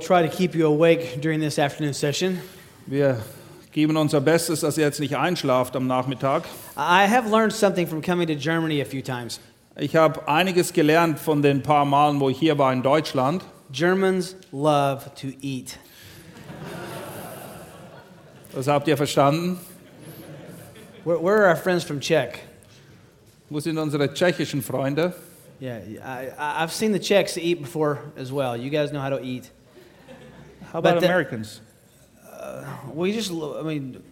Try to keep you awake during this afternoon session. Wir geben unser Bestes, dass ihr jetzt nicht einschlaft am Nachmittag. I have learned something from coming to Germany a few times. Ich habe einiges gelernt von den paar Malen, wo ich hier war in Deutschland. Germans love to eat. Das habt ihr verstanden? Where, where are our friends from Czech? Wo sind unsere tschechischen Freunde? Yeah, I, I- I've seen the Czechs eat before as well. You guys know how to eat. How about But the- Americans? We just, lo- I mean,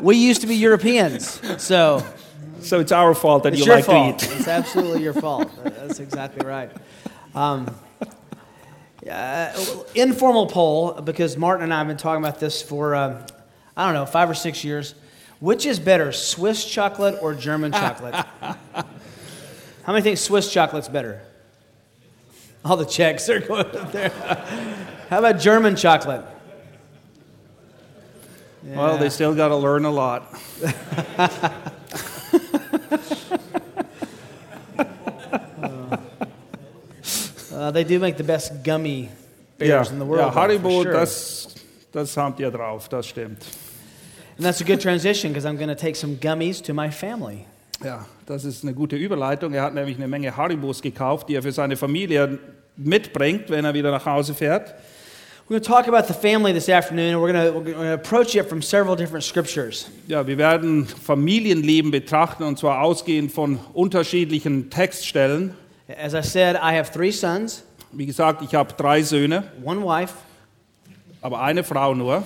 we used to be Europeans, so So it's our fault that it's you your like fault. to eat. It's absolutely your fault. That's exactly right. Um, uh, informal poll, because Martin and I have been talking about this for, um, I don't know, five or six years. Which is better, Swiss chocolate or German chocolate? How many think Swiss chocolate's better? All the Czechs are going up there. How about German chocolate? Well, they still got to learn a lot. Uh, they do make the best gummy bears in the world. for Haribo, sure. das, das habt ihr drauf, das stimmt. And that's a good transition because I'm going to take some gummies to my family. Ja, das ist eine gute Überleitung. Er hat nämlich eine Menge Haribos gekauft, die er für seine Familie mitbringt, wenn er wieder nach Hause fährt. We're going to talk about the family this afternoon, and we're going to, we're going to approach it from several different scriptures. Ja, wir werden Familienleben betrachten und zwar ausgehend von unterschiedlichen Textstellen. As I said, I have three sons, Wie gesagt, ich habe drei Söhne, one wife. aber eine Frau nur.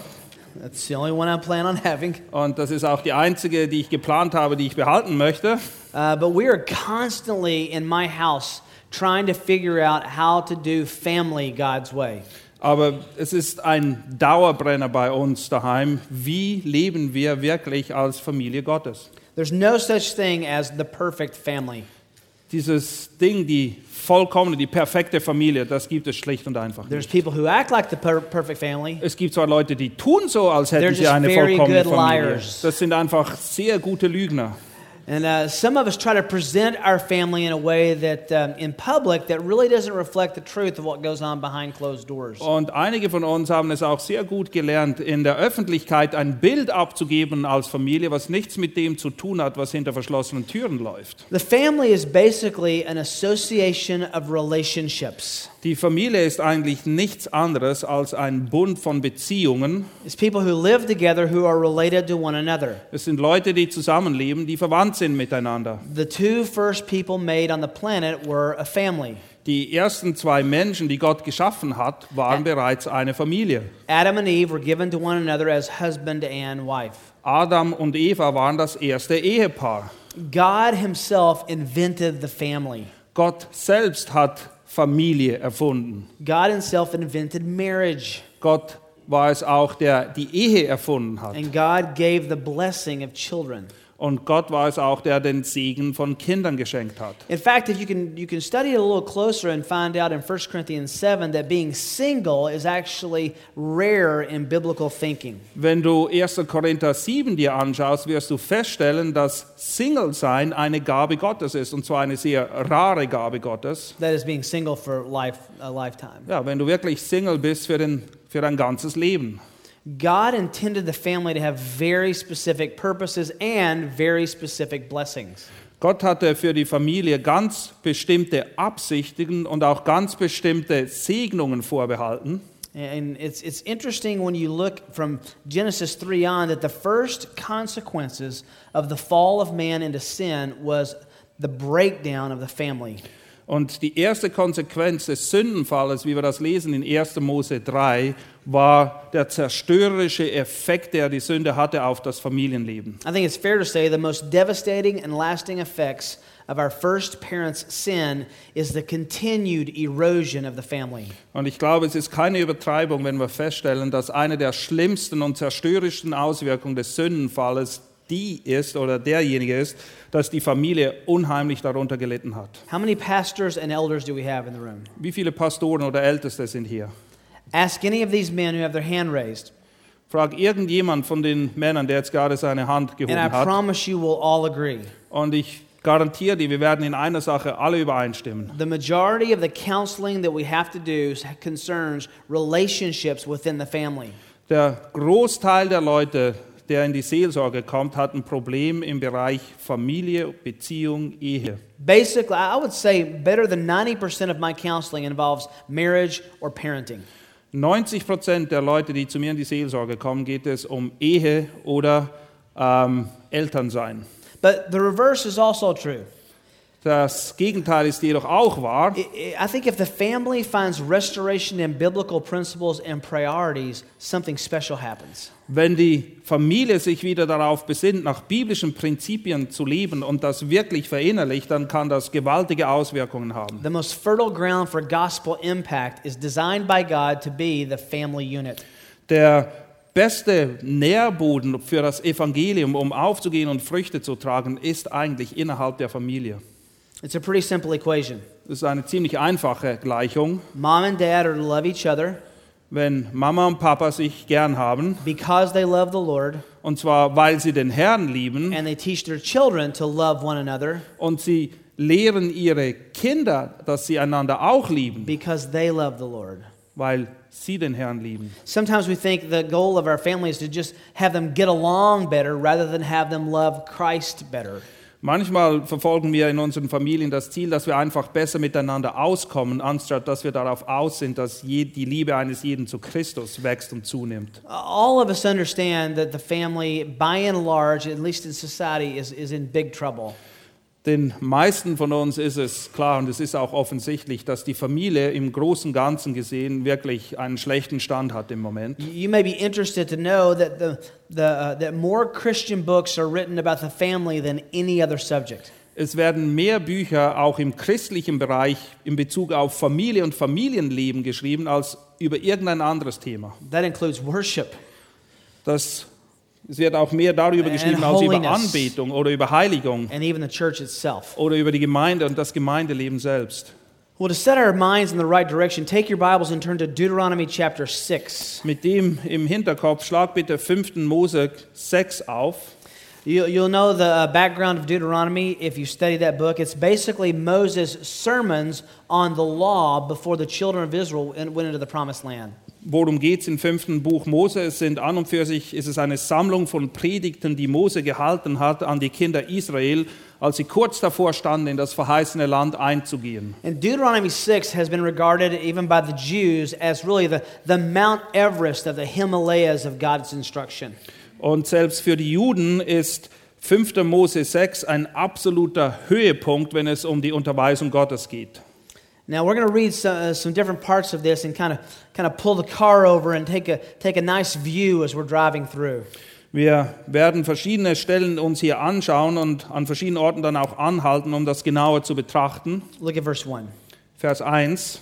That's the only one I plan on having. Und das ist auch die einzige, die ich geplant habe, die ich behalten möchte. Uh, but we are constantly in my house trying to figure out how to do family God's way. Aber es ist ein Dauerbrenner bei uns daheim. Wie leben wir wirklich als Familie Gottes? There's no such thing as the perfect family. Dieses Ding, die vollkommene, die perfekte Familie, das gibt es schlicht und einfach There's nicht. people who act like the per- perfect family. Es gibt zwar Leute, die tun so, als They're hätten sie just eine very vollkommene good Familie. liars. Das sind einfach sehr gute Lügner. And uh, some of us try to present our family in a way that, um, in public, that really doesn't reflect the truth of what goes on behind closed doors. Und einige von uns haben es auch sehr gut gelernt, in der Öffentlichkeit ein Bild abzugeben als Familie, was nichts mit dem zu tun hat, was hinter verschlossenen Türen läuft. The family is basically an association of relationships. Die Familie ist eigentlich nichts anderes als ein Bund von Beziehungen. It's people who live together who are related to one another. Es sind Leute, die zusammenleben, die verwandt sind miteinander. The two first people made on the planet were a family. Die ersten zwei Menschen, die Gott geschaffen hat, waren bereits eine Familie. Adam and Eve were given to one another as husband and wife. Adam und Eva waren das erste Ehepaar. God Himself invented the family. Gott selbst hat Familie erfunden. God Himself invented marriage. Gott war es auch, der die Ehe erfunden hat. And God gave the blessing of children. Und Gott war es auch, der den Segen von Kindern geschenkt hat. In fact, if you can, you can study it a little closer and find out in 1 Corinthians 7 that being single is actually rare in biblical thinking. Wenn du 1. Korinther 7 dir anschaust, wirst du feststellen, dass Single sein eine Gabe Gottes ist. Und zwar eine sehr rare Gabe Gottes. That is being single for life, a lifetime. Ja, wenn du wirklich Single bist für, den, für dein ganzes Leben. God intended the family to have very specific purposes and very specific blessings. Gott hatte für die Familie ganz bestimmte Absichten und auch ganz bestimmte Segnungen vorbehalten. And it's, it's interesting when you look from Genesis 3 on that the first consequences of the fall of man into sin was the breakdown of the family. Und die erste Konsequenz des Sündenfalles, wie wir das lesen in 1. Mose 3, war der zerstörerische Effekt, der die Sünde hatte auf das Familienleben. I think it's fair to say the most devastating and lasting effects of our first parents' sin is the continued erosion of the family. Und ich glaube, es ist keine Übertreibung, wenn wir feststellen, dass eine der schlimmsten und zerstörerischsten Auswirkungen des Sündenfalles die ist oder derjenige ist, dass die Familie unheimlich darunter gelitten hat. How many pastors and elders do we have in the room? Wie viele Pastoren oder Älteste sind hier? Ask any of these men who have their hand raised, Frag irgendjemand von den Männern, der jetzt gerade seine Hand and I gehoben hat. promise you will all agree. Und ich garantiere dir, wir werden in einer Sache alle übereinstimmen. The majority of the counseling that we have to do concerns relationships within the family. Der Großteil der Leute, der in die Seelsorge kommt, hat ein Problem im Bereich Familie, Beziehung, Ehe. Basically, I would say better than 90% of my counseling involves marriage or parenting. 90 Prozent der Leute, die zu mir in die Seelsorge kommen, geht es um Ehe oder ähm, Elternsein. But the reverse is also true. Das Gegenteil ist jedoch auch wahr. I- think if the family finds restoration in biblical principles and priorities, something special happens. Wenn die Familie sich wieder darauf besinnt, nach biblischen Prinzipien zu leben und das wirklich verinnerlicht, dann kann das gewaltige Auswirkungen haben. The most fertile ground for gospel impact is designed by God to be the family unit. Der beste Nährboden für das Evangelium, um aufzugehen und Früchte zu tragen, ist eigentlich innerhalb der Familie. It's a pretty simple equation. Das ist eine ziemlich einfache Gleichung. Mom and dad are to love each other Wenn Mama und Papa sich gern haben, because they love the Lord, und zwar weil sie den Herrn lieben and they teach their children to love one another und sie lehren ihre Kinder, dass sie einander auch lieben, because they love the Lord. weil sie den Herrn lieben. Sometimes we think the goal of our family is to just have them get along better rather than have them love Christ better. Manchmal verfolgen wir in unseren Familien das Ziel, dass wir einfach besser miteinander auskommen, anstatt dass wir darauf aus sind, dass die Liebe eines jeden zu Christus wächst und zunimmt. All of us understand that the family, by and large, at least in society, is, is in big trouble. Den meisten von uns ist es klar und es ist auch offensichtlich, dass die Familie im großen Ganzen gesehen wirklich einen schlechten Stand hat im Moment. You you may be interested to know that, the, the, uh, that more Christian books are written about the family than any other subject. Es werden mehr Bücher auch im christlichen Bereich in Bezug auf Familie und Familienleben geschrieben als über irgendein anderes Thema. That includes worship, Das, es wird auch mehr darüber geschrieben als über. Anbetung oder über Heiligung and even the church itself. oder über die Gemeinde und das Gemeindeleben selbst. Well, to set our minds in the right direction, take your Bibles and turn to Deuteronomy chapter 6. Mit dem im Hinterkopf schlag bitte 5. Mose 6 auf. You, you'll know the uh, background of Deuteronomy if you study that book. It's basically Moses' sermons on the law before the children of Israel went into the promised land. Worum geht es im fünften Buch Mose? Es sind an und für sich ist es eine Sammlung von Predigten, die Mose gehalten hat an die Kinder Israel, als sie kurz davor standen, in das verheißene Land einzugehen. And Deuteronomy 6 has been regarded, even by the Jews, as really the, the Mount Everest of the Himalayas of God's instruction. Und selbst für die Juden ist 5. Mose 6 ein absoluter Höhepunkt, wenn es um die Unterweisung Gottes geht. Now we're going to read some, uh, some different parts of this and kind of kind of pull the car over and take a take a nice view as we're driving through. Wir werden verschiedene Stellen uns hier anschauen und an verschiedenen Orten dann auch anhalten, um das genauer zu betrachten. Look at verse 1. Vers 1.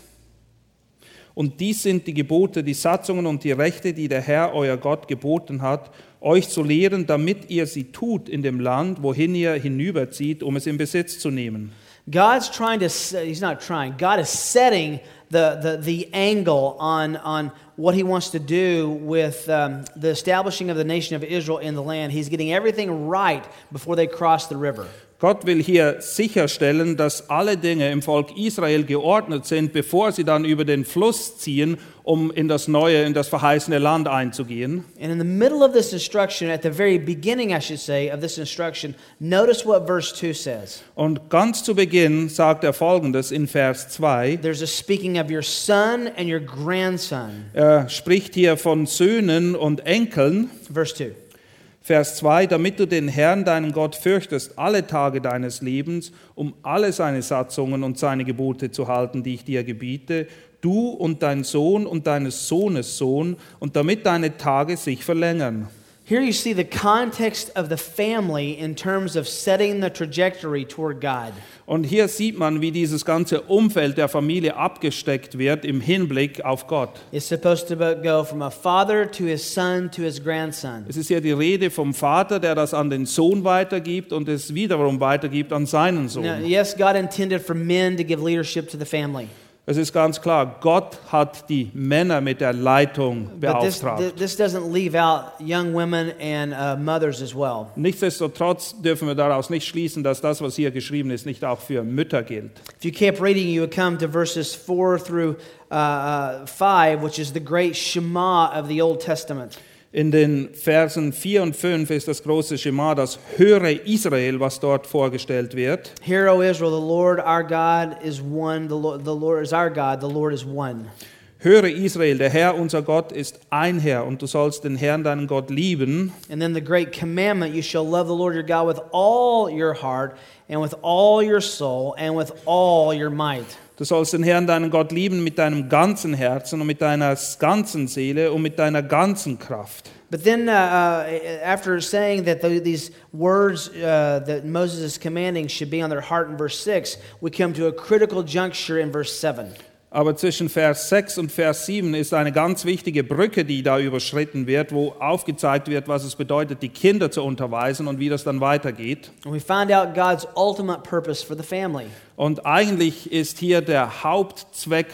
Und dies sind die Gebote, die Satzungen und die Rechte, die der Herr, euer Gott, geboten hat, euch zu lehren, damit ihr sie tut in dem Land, wohin ihr hinüberzieht, um es in Besitz zu nehmen. God's trying to, he's not trying, God is setting the, the, the angle on, on what he wants to do with um, the establishing of the nation of Israel in the land. He's getting everything right before they cross the river. Gott will hier sicherstellen, dass alle Dinge im Volk Israel geordnet sind, bevor sie dann über den Fluss ziehen, um in das neue, in das verheißene Land einzugehen. And in the middle of this instruction, at the very beginning, I should say, of this instruction, notice what verse 2 says. Und ganz zu Beginn sagt er folgendes in Vers 2. There's a speaking of your son and your grandson. Er spricht hier von Söhnen und Enkeln. Verse 2. Vers 2, damit du den Herrn, deinen Gott, fürchtest alle Tage deines Lebens, um alle seine Satzungen und seine Gebote zu halten, die ich dir gebiete, du und dein Sohn und deines Sohnes Sohn, und damit deine Tage sich verlängern. Here you see the context of the family in terms of setting the trajectory toward God. Und hier sieht man, wie dieses ganze Umfeld der Familie abgesteckt wird im Hinblick auf Gott. It's supposed to go from a father to his son to his grandson. Es ist hier die Rede vom Vater, der das an den Sohn weitergibt und es wiederum weitergibt an seinen Now, Sohn. yes, God intended for men to give leadership to the family. Es ist ganz klar, Gott hat die Männer mit der Leitung this, beauftragt. this uh, well. Nichtsdestotrotz dürfen wir daraus nicht schließen, dass das, was hier geschrieben ist, nicht auch für Mütter gilt. If you kept reading, you would come to verses 4 through uh, uh, 5, which is the great Shema of the Old Testament. In den Versen 4 und 5 ist das große Schema, das Höre Israel, was dort vorgestellt wird. Hear, O Israel, the Lord our God is one. The Lord, the Lord is our God. The Lord is one. Höre Israel, der Herr unser Gott ist ein Herr und du sollst den Herrn deinen Gott lieben. And then the great commandment you shall love the Lord your God with all your heart, and with all your soul, and with all your might. Du sollst den Herrn deinen Gott lieben mit deinem ganzen Herzen und mit deiner ganzen Seele und mit deiner ganzen Kraft. But then, uh, uh, after saying that the, these words uh, that Moses is commanding should be on their heart in verse 6, we come to a critical juncture in verse 7. Aber zwischen Vers 6 und Vers 7 ist eine ganz wichtige Brücke, die da überschritten wird, wo aufgezeigt wird, was es bedeutet, die Kinder zu unterweisen und wie das dann weitergeht. And we find out God's ultimate purpose for the family. Und eigentlich ist hier der Hauptzweck,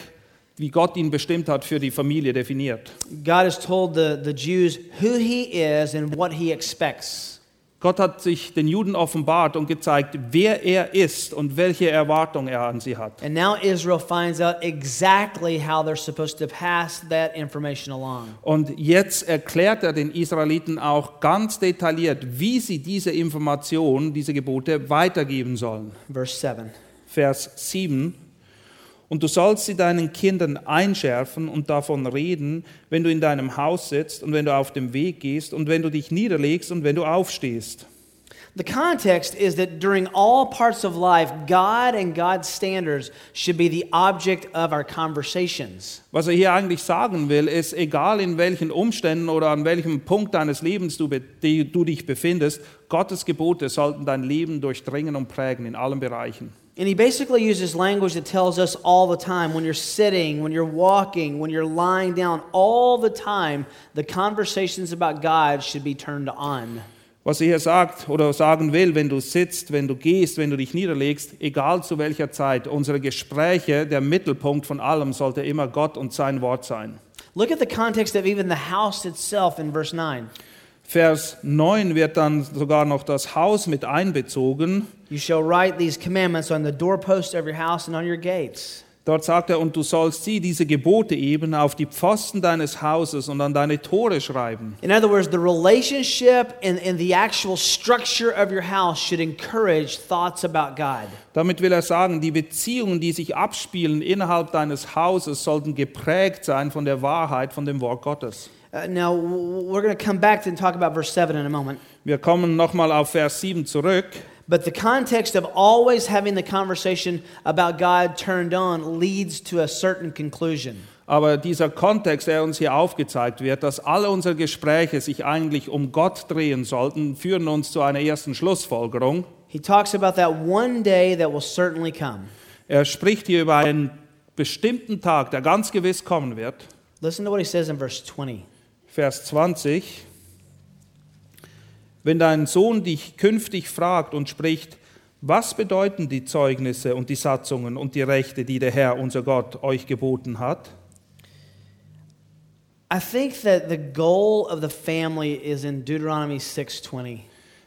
wie Gott ihn bestimmt hat, für die Familie definiert. God has told the, the Jews who He is and what He expects. Gott hat sich den Juden offenbart und gezeigt, wer er ist und welche Erwartung er an sie hat. And now Israel finds out exactly how they're supposed to pass that information along. Und jetzt erklärt er den Israeliten auch ganz detailliert, wie sie diese Information, diese Gebote weitergeben sollen. Verse 7. Vers 7. Und du sollst sie deinen Kindern einschärfen und davon reden, wenn du in deinem Haus sitzt und wenn du auf dem Weg gehst und wenn du dich niederlegst und wenn du aufstehst. The context is that during all parts of life, God and God's standards should be the object of our conversations. Was er hier eigentlich sagen will, ist, egal in welchen Umständen oder an welchem Punkt deines Lebens du, du dich befindest, Gottes Gebote sollten dein Leben durchdringen und prägen in allen Bereichen. And he basically uses language that tells us all the time when you're sitting, when you're walking, when you're lying down, all the time, the conversations about God should be turned on. Was er hier sagt oder sagen will, wenn du sitzt, wenn du gehst, wenn du dich niederlegst, egal zu welcher Zeit, unsere Gespräche, der Mittelpunkt von allem sollte immer Gott und sein Wort sein. Look at the context of even the house itself in verse 9. Vers 9 wird dann sogar noch das Haus mit einbezogen. You shall write these commandments on the doorposts of your house and on your gates. Dort sagt er, und du sollst sie, diese Gebote eben, auf die Pfosten deines Hauses und an deine Tore schreiben. In other words, the relationship and, and the actual structure of your house should encourage thoughts about God. Damit will er sagen, die Beziehungen, die sich abspielen innerhalb deines Hauses, sollten geprägt sein von der Wahrheit, von dem Wort Gottes. Uh, now, we're going to come back and talk about verse 7 in a moment. Wir kommen nochmal auf Vers 7 zurück. But the context of always having the conversation about God turned on leads to a certain conclusion. Aber dieser Kontext, der uns hier aufgezeigt wird, dass alle unsere Gespräche sich eigentlich um Gott drehen sollten, führen uns zu einer ersten Schlussfolgerung. He talks about that one day that will certainly come. Er spricht hier über einen bestimmten Tag, der ganz gewiss kommen wird. Listen to what he says in verse 20. Vers 20. Wenn dein Sohn dich künftig fragt und spricht, was bedeuten die Zeugnisse und die Satzungen und die Rechte, die der Herr, unser Gott, euch geboten hat? I think that the goal of the family is in Deuteronomy 6:20.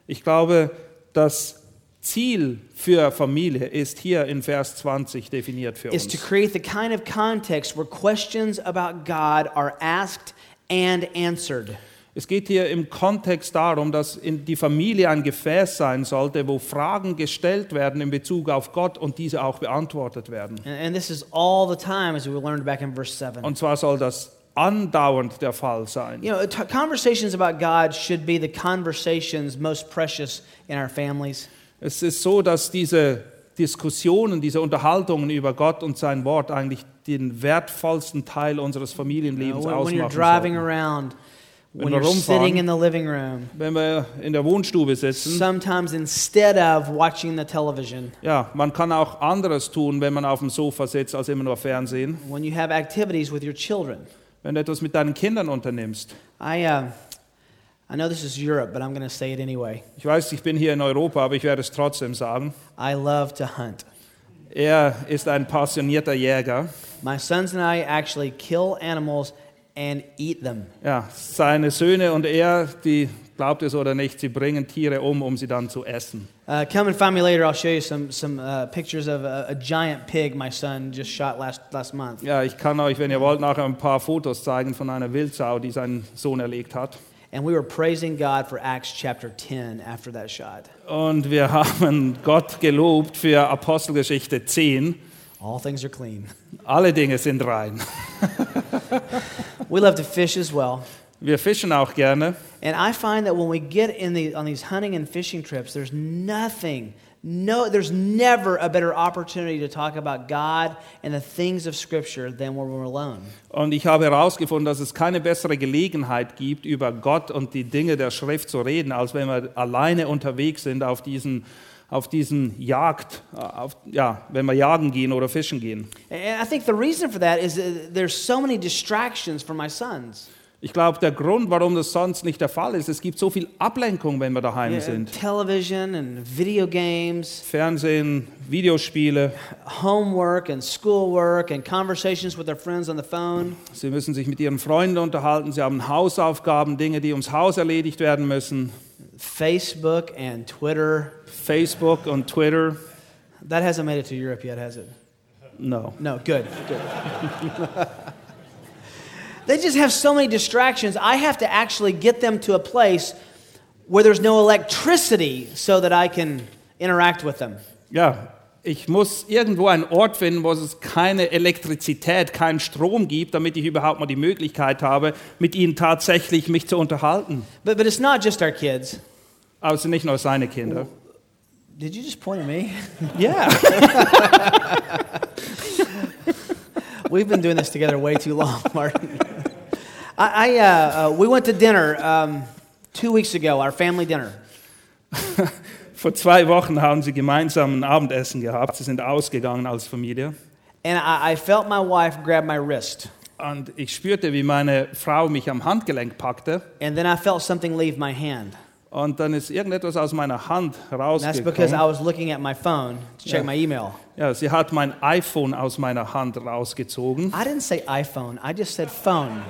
Ich glaube, das Ziel für Familie ist hier in Vers 20 definiert für Is to uns. create the kind of context where questions about God are asked and answered. Es geht hier im Kontext darum, dass in die Familie ein Gefäß sein sollte, wo Fragen gestellt werden in Bezug auf Gott und diese auch beantwortet werden. And, and this is all the time, as we learned back in verse 7. Und zwar soll das andauernd der Fall sein. You know, conversations about God should be the conversations most precious in our families. Es ist so, dass diese Diskussionen, diese Unterhaltungen über Gott und sein Wort eigentlich den wertvollsten Teil unseres You Familienlebens know, when, when you're ausmachen. around, wenn when wir you're sitting in rumfahren, the living room, wenn wir in der Wohnstube sitzen. sometimes instead of watching the television, Ja, man kann auch anderes tun, wenn man auf dem Sofa sitzt, als immer nur Fernsehen. when you have activities with your children. Wenn du etwas mit deinen Kindern unternimmst. I, uh, I know this is Europe, but I'm going to say it anyway. Ich weiß, ich bin hier in Europa, aber ich werde es trotzdem sagen. I love to hunt. Er ist ein passionierter Jäger. My sons and I actually kill animals and eat them. Ja, seine Söhne und er, die glaubt es oder nicht, sie bringen Tiere um, um sie dann zu essen. Uh, come and find me later. I'll show you some, some uh, pictures of a, a giant pig my son just shot last, last month. Ja, ich kann euch, wenn ihr wollt, nachher ein paar Fotos zeigen von einer Wildsau, die sein Sohn erlegt hat. And we were praising God for Acts chapter 10 after that shot. Und wir haben Gott gelobt für Apostelgeschichte 10. All things are clean. Alle Dinge sind rein. We love to fish as well. Wir fischen auch gerne. And I find that when we get in the, on these hunting and fishing trips, there's nothing, no, there's never a better opportunity to talk about God and the things of Scripture than when we're alone. Und ich habe herausgefunden, dass es keine bessere Gelegenheit gibt, über Gott und die Dinge der Schrift zu reden, als wenn wir alleine unterwegs sind auf diesen, auf diesen Jagd, äh, auf, ja, wenn wir jagen gehen oder fischen gehen. And I think the reason for that is that there's so many distractions for my sons. Ich glaube, der Grund, warum das sonst nicht der Fall ist, es gibt so viel Ablenkung, wenn wir daheim Yeah, sind. television and video games, Fernsehen, Videospiele. homework and schoolwork and conversations with their friends on the phone. Sie müssen sich mit ihren Freunden unterhalten. Sie haben Hausaufgaben, Dinge, die ums Haus erledigt werden müssen. Facebook and Twitter. Facebook und Twitter. That hasn't made it to Europe yet, has it? No. No, good, good. they just have so many distractions. I have to actually get them to a place where there's no electricity so that I can interact with them. Ja, ich muss irgendwo einen Ort finden, wo es keine Elektrizität, keinen Strom gibt, damit ich überhaupt mal die Möglichkeit habe, mit ihnen tatsächlich mich zu unterhalten. But, but it's not just our kids. Aber es sind nicht nur seine Kinder. Did you just point at me? Yeah. We've been doing this together way too long, Martin. I, I uh, uh, we went to dinner um, two weeks ago, our family dinner. Vor zwei Wochen haben sie gemeinsam ein Abendessen gehabt. Sie sind ausgegangen als Familie. And I, I felt my wife grab my wrist. Und ich spürte, wie meine Frau mich am Handgelenk packte. And then I felt something leave my hand. Und dann ist irgendetwas aus meiner Hand And that's because I rausgekommen. was looking at my phone to check Yeah. my email. Ja, sie hat mein iPhone aus meiner Hand rausgezogen. I didn't say iPhone, I just said phone.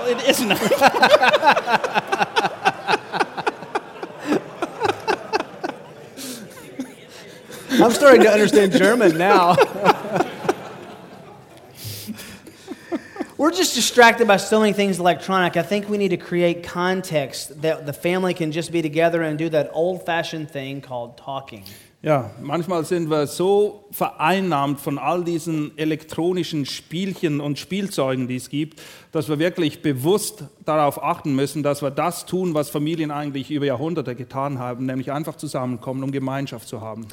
Well, it isn't. I'm starting to understand German now. We're just distracted by so many things electronic. I think we need to create context that the family can just be together and do that old fashioned thing called talking. Ja, manchmal sind wir so vereinnahmt von all diesen elektronischen Spielchen und Spielzeugen, die es gibt, dass wir wirklich bewusst darauf achten müssen, dass wir das tun, was Familien eigentlich über Jahrhunderte getan haben, nämlich einfach zusammenkommen, um Gemeinschaft zu haben.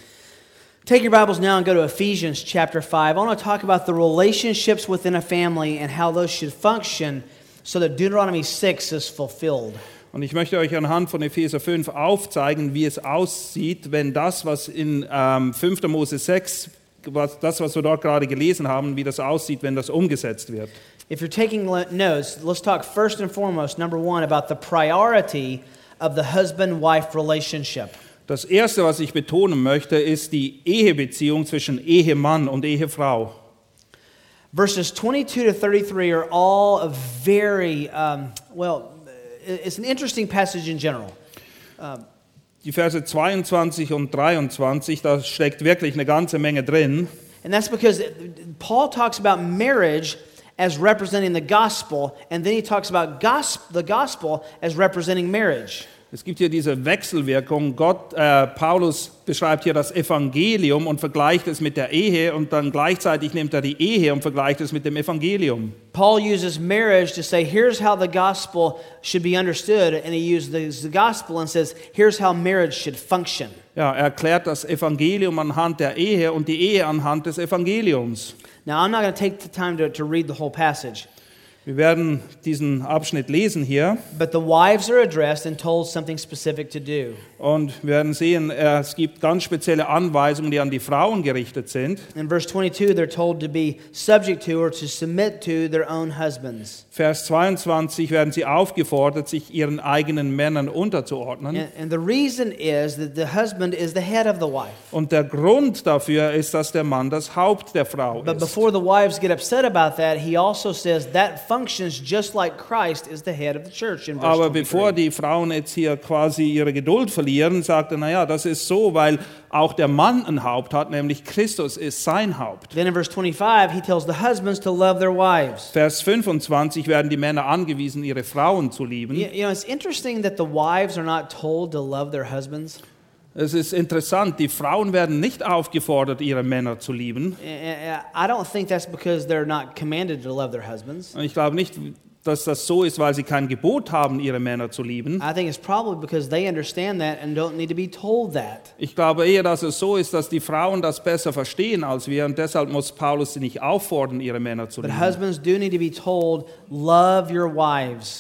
Take your Bibles now and go to Ephesians chapter 5. I want to talk about the relationships within a family and how those should function so that Deuteronomy 6 is fulfilled. Und ich möchte euch anhand von Epheser 5 aufzeigen, wie es aussieht, wenn das, was in ähm, 5. Mose 6, was, das, was wir dort gerade gelesen haben, wie das aussieht, wenn das umgesetzt wird. If you're taking notes, let's talk first and foremost, number one, about the priority of the husband wife relationship. Das Erste, was ich betonen möchte, ist die Ehebeziehung zwischen Ehemann und Ehefrau. Verses 22 to 33 are all very, um, well, it's an interesting passage in general. Um, Die Verse 22 und 23, da steckt wirklich eine ganze Menge drin. And that's because Paul talks about marriage as representing the gospel, and then he talks about gos- the gospel as representing marriage. Es gibt hier diese Wechselwirkung. Gott, äh, Paulus beschreibt hier das Evangelium und vergleicht es mit der Ehe und dann gleichzeitig nimmt er die Ehe und vergleicht es mit dem Evangelium. Paul uses marriage to say, here's how the gospel should be understood, and he uses the, gospel and says, here's how marriage should function. Ja, er erklärt das Evangelium anhand der Ehe und die Ehe anhand des Evangeliums. Now, I'm not going to take the time to, to read the whole passage, Wir werden diesen Abschnitt lesen hier but the wives are addressed and told something specific to do. und wir werden sehen, es gibt ganz spezielle Anweisungen, die an die Frauen gerichtet sind. In verse 22, they're told to be subject to or to submit to their own husbands. Vers 22 werden sie aufgefordert, sich ihren eigenen Männern unterzuordnen. And, and the reason is that the husband is the head of the wife. Und der Grund dafür ist, dass der Mann das Haupt der Frau But ist. before the wives get upset about that, he also says that functions just like Christ is the head of the church in verse Aber 23. bevor die Frauen jetzt hier quasi ihre Geduld verlieren, sagt er, naja, das ist so, weil auch der Mann ein Haupt hat, nämlich Christus ist sein Haupt. Then in verse 25, he tells the husbands to love their wives. Vers 25 werden die Männer angewiesen, ihre Frauen zu lieben. You, you know, it's interesting that the wives are not told to love their husbands. Es ist interessant, die Frauen werden nicht aufgefordert, ihre Männer zu lieben. Their husbands. Und Ich glaube nicht, dass das so ist, weil sie kein Gebot haben, ihre Männer zu lieben. I think it's probably because they understand that and don't need to be told that. Ich glaube eher, dass es so ist, dass die Frauen das besser verstehen als wir und deshalb muss Paulus sie nicht auffordern, ihre Männer zu lieben.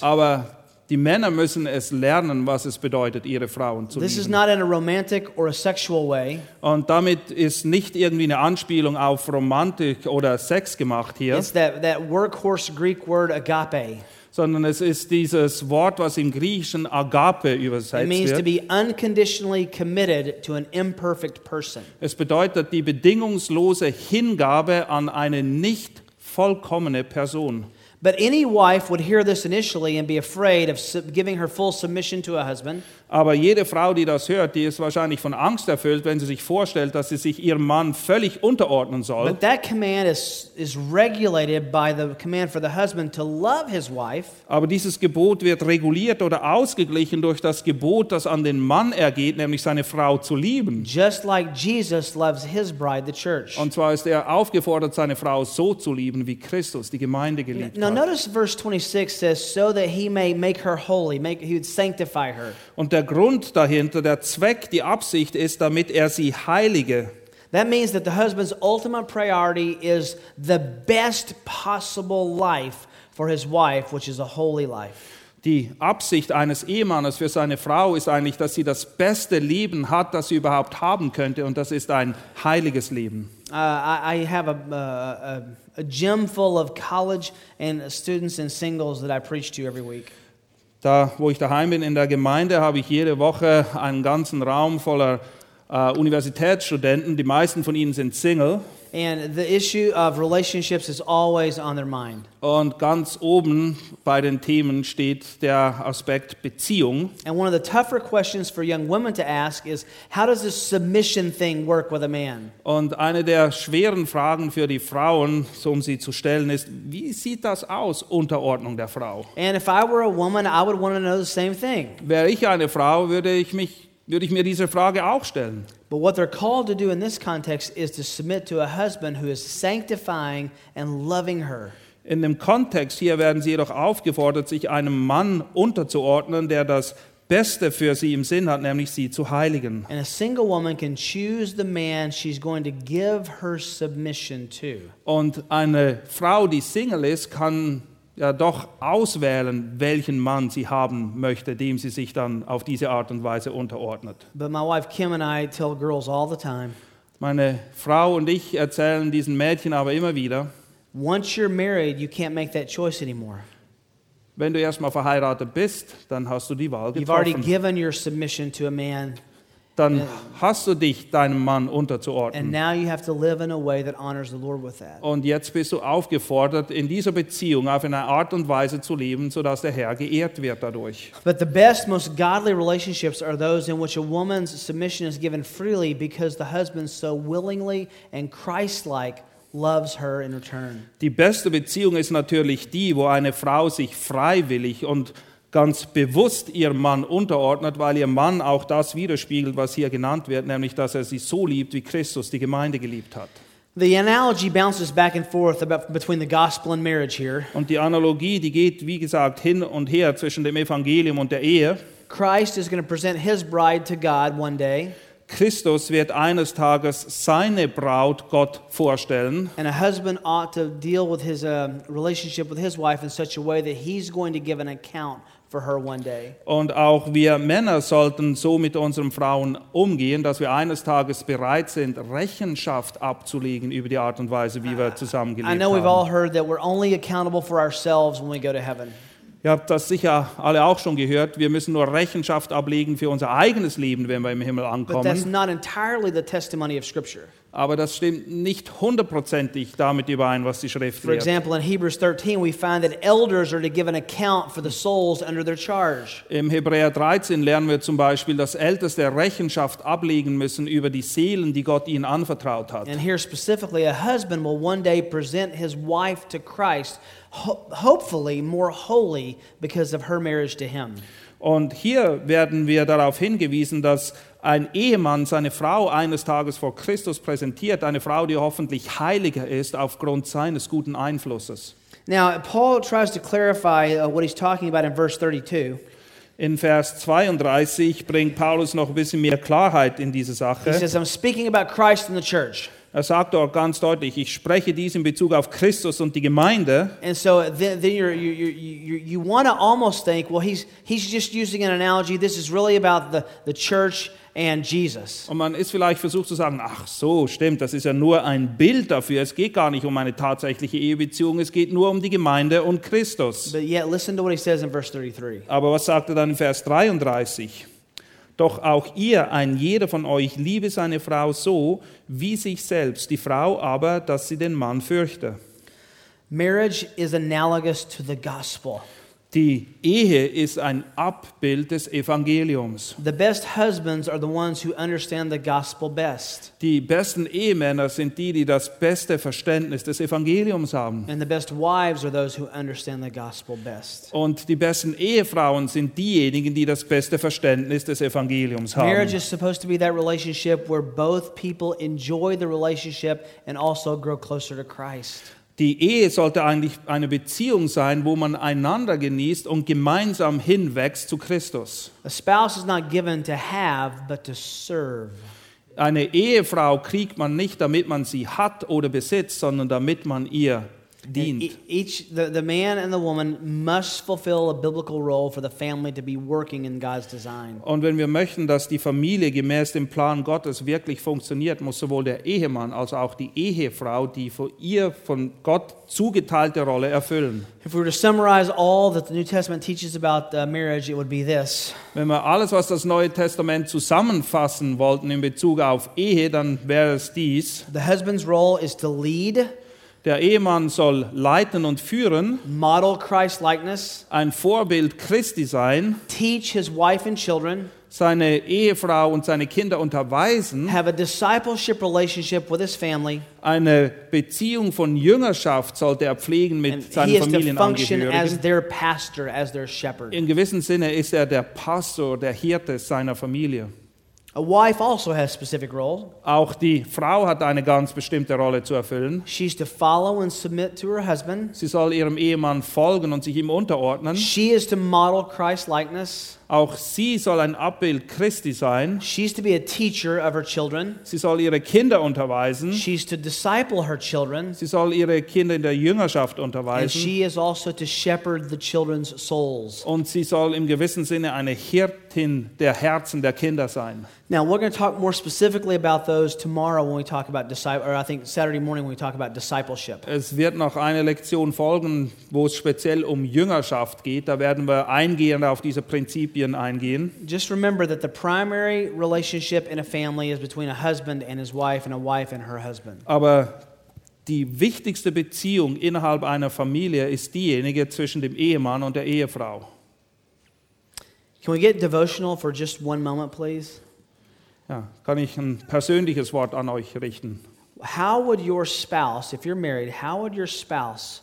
Aber die Männer müssen es lernen, was es bedeutet, ihre Frauen zu This is lieben. not in a romantic or a sexual way. Und damit ist nicht irgendwie eine Anspielung auf Romantik oder Sex gemacht hier, It's that, that workhorse Greek word agape. sondern es ist dieses Wort, was im Griechischen Agape It übersetzt means to wird. be unconditionally committed to an imperfect person. Es bedeutet die bedingungslose Hingabe an eine nicht vollkommene Person. But any wife would hear this initially and be afraid of giving her full submission to a husband. Aber jede Frau, die das hört, die ist wahrscheinlich von Angst erfüllt, wenn sie sich vorstellt, dass sie sich ihrem Mann völlig unterordnen soll. But that command is, is regulated by the command for the husband to love his wife Aber dieses Gebot wird reguliert oder ausgeglichen durch das Gebot, das an den Mann ergeht, nämlich seine Frau zu lieben. just like Jesus loves his bride, the church. Und zwar ist er aufgefordert, seine Frau so zu lieben, wie Christus die Gemeinde geliebt Now hat. notice verse 26 says, so that he may make her holy, make, he would sanctify her. Und der Grund dahinter, der Zweck, die Absicht ist, damit er sie heilige. That means that the husband's ultimate priority is the best possible life for his wife, which is a holy life. Die Absicht eines Ehemannes für seine Frau ist eigentlich, dass sie das beste Leben hat, das sie überhaupt haben könnte, und das ist ein heiliges Leben. Uh, I, I have a, uh, a, a gym full of college and students and singles that I preach to every week. Da, wo ich daheim bin in der Gemeinde, habe ich jede Woche einen ganzen Raum voller äh, Universitätsstudenten. Die meisten von ihnen sind Single. And the issue of relationships is always on their mind. Und ganz oben bei den Themen steht der Aspekt Beziehung. And one of the tougher questions for young women to ask is how does this submission thing work with a man? Und eine der schweren Fragen für die Frauen, so um sie zu stellen, ist, wie sieht das aus, Unterordnung der Frau? And if I were a woman, I would want to know the same thing. Wäre ich eine Frau, würde ich, mich, würde ich mir diese Frage auch stellen. But what they're called to do in this context is to submit to a husband who is sanctifying and loving her. In dem Kontext hier werden sie jedoch aufgefordert, sich einem Mann unterzuordnen, der das Beste für sie im Sinn hat, nämlich sie zu heiligen. And a single woman can choose the man she's going to give her submission to. Und eine Frau, die Single ist, kann ja doch auswählen, welchen Mann sie haben möchte, dem sie sich dann auf diese Art und Weise unterordnet. But my wife Kim and I tell girls all the time Meine Frau und ich erzählen diesen Mädchen aber immer wieder, once you're married, you can't make that choice anymore. wenn du erstmal verheiratet bist, dann hast du die Wahl You've already getroffen. given your submission to a man, Dann hast du dich deinem Mann and unterzuordnen. now you have to live in a way that honors the Lord with that. Und jetzt bist du aufgefordert, in dieser Beziehung auf eine Art und Weise zu leben, sodass der Herr geehrt wird dadurch. But the best, most godly relationships are those in which a woman's submission is given freely because the husband so willingly and Christ like loves her in return. Die beste Beziehung ist natürlich die, wo eine Frau sich freiwillig und ganz bewusst ihrem Mann unterordnet, weil ihr Mann auch das widerspiegelt, was hier genannt wird, nämlich dass er sie so liebt, wie Christus die Gemeinde geliebt hat. The analogy bounces back and forth about, between the gospel and marriage here. Und die Analogie, die geht, wie gesagt, hin und her zwischen dem Evangelium und der Ehe. Christ is going to present his bride to God one day, Christus wird eines Tages seine Braut Gott vorstellen. And a husband ought to deal with his um, relationship with his wife in such a way that he's going to give an account for her one day. Und auch wir Männer sollten so mit unseren Frauen umgehen, dass wir eines Tages bereit sind, Rechenschaft abzulegen über die Art und Weise, wie wir I zusammengelebt know we've all haben. heard that we're only accountable for ourselves when we go to heaven. Ihr habt das sicher alle auch schon gehört. Wir müssen nur Rechenschaft ablegen für unser eigenes Leben, wenn wir im Himmel ankommen. not entirely the testimony of Scripture. Aber das stimmt nicht hundertprozentig damit überein, was die Schrift For lehrt. example, in Hebrews 13, we find that elders are to give an account for the souls under their charge. Im Hebräer 13 lernen wir zum Beispiel, dass Älteste Rechenschaft ablegen müssen über die Seelen, die Gott ihnen anvertraut hat. And here specifically, a husband will one day present his wife to Christ, hopefully more holy because of her marriage to him. Und hier werden wir darauf hingewiesen, dass ein Ehemann seine Frau eines Tages vor Christus präsentiert, eine Frau, die hoffentlich heiliger ist aufgrund seines guten Einflusses. Now, Paul tries to clarify uh, what he's talking about in verse 32. In Vers 32 bringt Paulus noch ein bisschen mehr Klarheit in diese He Sache. says, I'm speaking about Christ and the church. Er sagt dort ganz deutlich, ich spreche dies in Bezug auf Christus und die Gemeinde. And so then, then you're, you, you, you, want to almost think, well, he's, he's just using an analogy. This is really about the, the church and Jesus. Und man ist vielleicht versucht zu sagen, ach so, stimmt, das ist ja nur ein Bild dafür. Es geht gar nicht um eine tatsächliche Ehebeziehung, es geht nur um die Gemeinde und Christus. But yet, listen to what he says in verse 33. Aber was sagt er dann in Vers 33? Doch auch ihr, ein jeder von euch, liebe seine Frau so, wie sich selbst, die Frau aber, dass sie den Mann fürchte. Marriage is analogous to the gospel. Die Ehe ist ein Abbild des Evangeliums. The best husbands are the ones who understand the gospel best. Die besten Ehemänner sind die, die das beste Verständnis des Evangeliums haben. And the best wives are those who understand the gospel best. Und die besten Ehefrauen sind diejenigen, die das beste Verständnis des Evangeliums Marriage haben. is supposed to be that relationship where both people enjoy the relationship and also grow closer to Christ. Die Ehe sollte eigentlich eine Beziehung sein, wo man einander genießt und gemeinsam hinwächst zu Christus. A spouse is not given to have, but to serve. Eine Ehefrau kriegt man nicht, damit man sie hat oder besitzt, sondern damit man ihr dient. e- Each the, the man and the woman must fulfill a biblical role for the family to be working in God's design. Und wenn wir möchten, dass die Familie gemäß dem Plan Gottes wirklich funktioniert, muss sowohl der Ehemann als auch die Ehefrau die von ihr von Gott zugeteilte Rolle erfüllen. If we were to summarize all that the New Testament teaches about uh, marriage, it would be this: Wenn wir alles, was das Neue Testament zusammenfassen wollten in Bezug auf Ehe, dann wäre es dies. the husband's role is to lead, Der Ehemann soll leiten und führen, model Christ likeness, ein Vorbild Christi sein, teach his wife and children, seine Ehefrau und seine Kinder unterweisen, have a discipleship relationship with his family, eine Beziehung von Jüngerschaft sollte er pflegen mit he seinen as Familienangehörigen. their pastor, as their shepherd. In gewissem Sinne ist er der Pastor, der Hirte seiner Familie. A wife also has specific role. Auch die Frau hat eine ganz bestimmte Rolle zu erfüllen. She's to follow and submit to her husband. Sie soll ihrem Ehemann folgen und sich ihm unterordnen. She is to model Christ likeness. Auch sie soll ein Abbild Christi sein. She's to be a teacher of her children. Sie soll ihre Kinder unterweisen. She's to disciple her children. Sie soll ihre Kinder in der Jüngerschaft And unterweisen. she is also to shepherd the children's souls. Und sie soll im gewissen Sinne eine Hirtin der Herzen der Kinder sein. Now, we're going to talk more specifically about those tomorrow when we talk about disciple, or I think Saturday morning when we talk about discipleship. Es wird noch eine Lektion folgen, wo es speziell um Jüngerschaft geht. Da werden wir eingehend auf diese Prinzipien eingehen. Just remember that the primary relationship in a family is between a husband and his wife and a wife and her husband. Aber die wichtigste Beziehung innerhalb einer Familie ist diejenige zwischen dem Ehemann und der Ehefrau. Can we get devotional for just one moment, please? Ja, kann ich ein persönliches Wort an euch richten? How would your spouse, if you're married, how would your spouse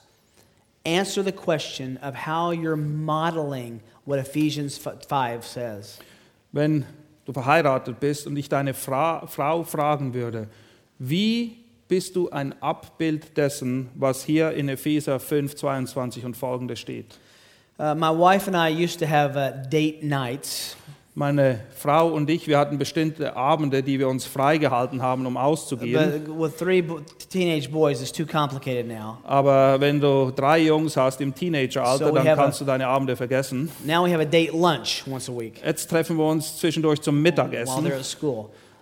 answer the question of how you're modeling what Ephesians 5 says? Wenn du verheiratet bist und ich deine Fra Frau fragen würde, wie bist du ein Abbild dessen, was hier in Epheser 5, 22 und folgende steht? Uh, my wife and I used to have uh, date nights. Meine Frau und ich, wir hatten bestimmte Abende, die wir uns freigehalten haben, um auszugehen. Aber wenn du drei Jungs hast im Teenageralter, So dann have a- kannst du deine Abende vergessen. A a Jetzt treffen wir uns zwischendurch zum Mittagessen,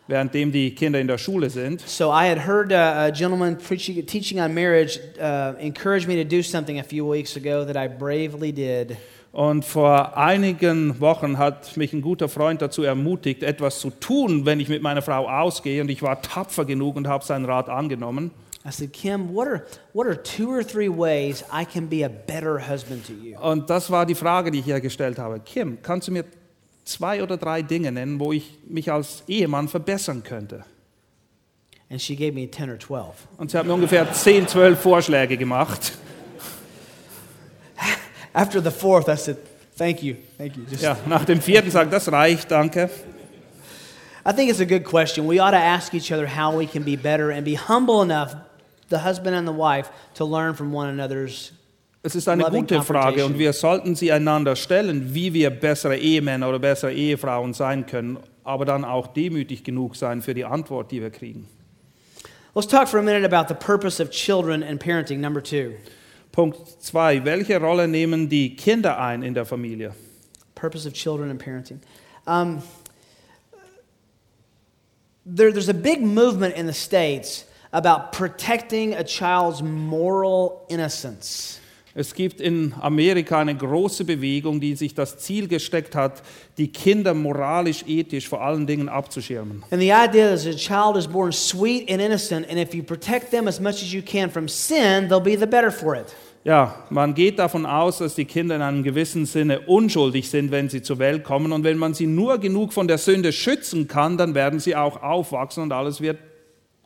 währenddem die Kinder in der Schule sind. So I had heard uh, a gentleman preaching, teaching on marriage uh, encourage me to do something a few weeks ago that I bravely did. Und vor einigen Wochen hat mich ein guter Freund dazu ermutigt, etwas zu tun, wenn ich mit meiner Frau ausgehe. Und ich war tapfer genug und habe seinen Rat angenommen. I said, Kim, what are, what are two or three ways I can be a better husband to you? Und das war die Frage, die ich ihr gestellt habe. Kim, kannst du mir zwei oder drei Dinge nennen, wo ich mich als Ehemann verbessern könnte? And she gave me 10 or 12. Und sie hat mir ungefähr 10, 12 Vorschläge gemacht. After the fourth, I said, thank you. Thank you. Just, Ja, nach dem vierten sagt, das reicht, danke. I think it's a good question. We ought to ask each other how we can be better and be humble enough, the husband and the wife, to learn from one another's. Es ist eine gute Frage und wir sollten sie einander stellen, wie wir bessere Ehemänner oder bessere Ehefrauen sein können, aber dann auch demütig genug sein für die Antwort, die wir kriegen. Let's talk for a minute about the purpose of children and parenting, number two. Punkt 2. Welche Rolle nehmen die Kinder ein in der Familie? Purpose of children and parenting. Um, there, there's a big movement in the States about protecting a child's moral innocence. Es gibt in Amerika eine große Bewegung, die sich das Ziel gesteckt hat, die Kinder moralisch, ethisch vor allen Dingen abzuschirmen. And the idea is a child is born sweet and innocent, and if you protect them as much as you can from sin, they'll be the better for it. Ja, man geht davon aus, dass die Kinder in einem gewissen Sinne unschuldig sind, wenn sie zur Welt kommen. Und wenn man sie nur genug von der Sünde schützen kann, dann werden sie auch aufwachsen und alles wird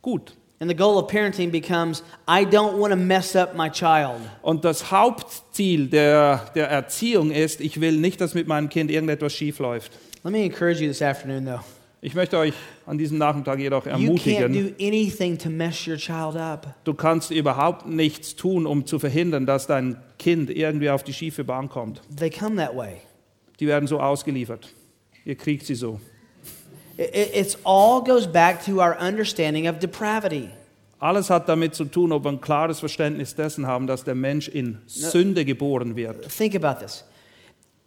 gut. And the goal of parenting becomes I don't want to mess up my child. Und das Hauptziel der, der Erziehung ist, ich will nicht, dass mit meinem Kind irgendetwas schief läuft. Let me encourage you this afternoon, though. Ich möchte euch an diesem Nachmittag jedoch You can't ermutigen, do anything to mess your child up. du kannst überhaupt nichts tun, um zu verhindern, dass dein Kind irgendwie auf die schiefe Bahn kommt. They come that way. Die werden so ausgeliefert. Ihr kriegt sie so. It, all goes back to our understanding of depravity. Alles hat damit zu tun, ob wir ein klares Verständnis dessen haben, dass der Mensch in Sünde geboren wird. Think about this.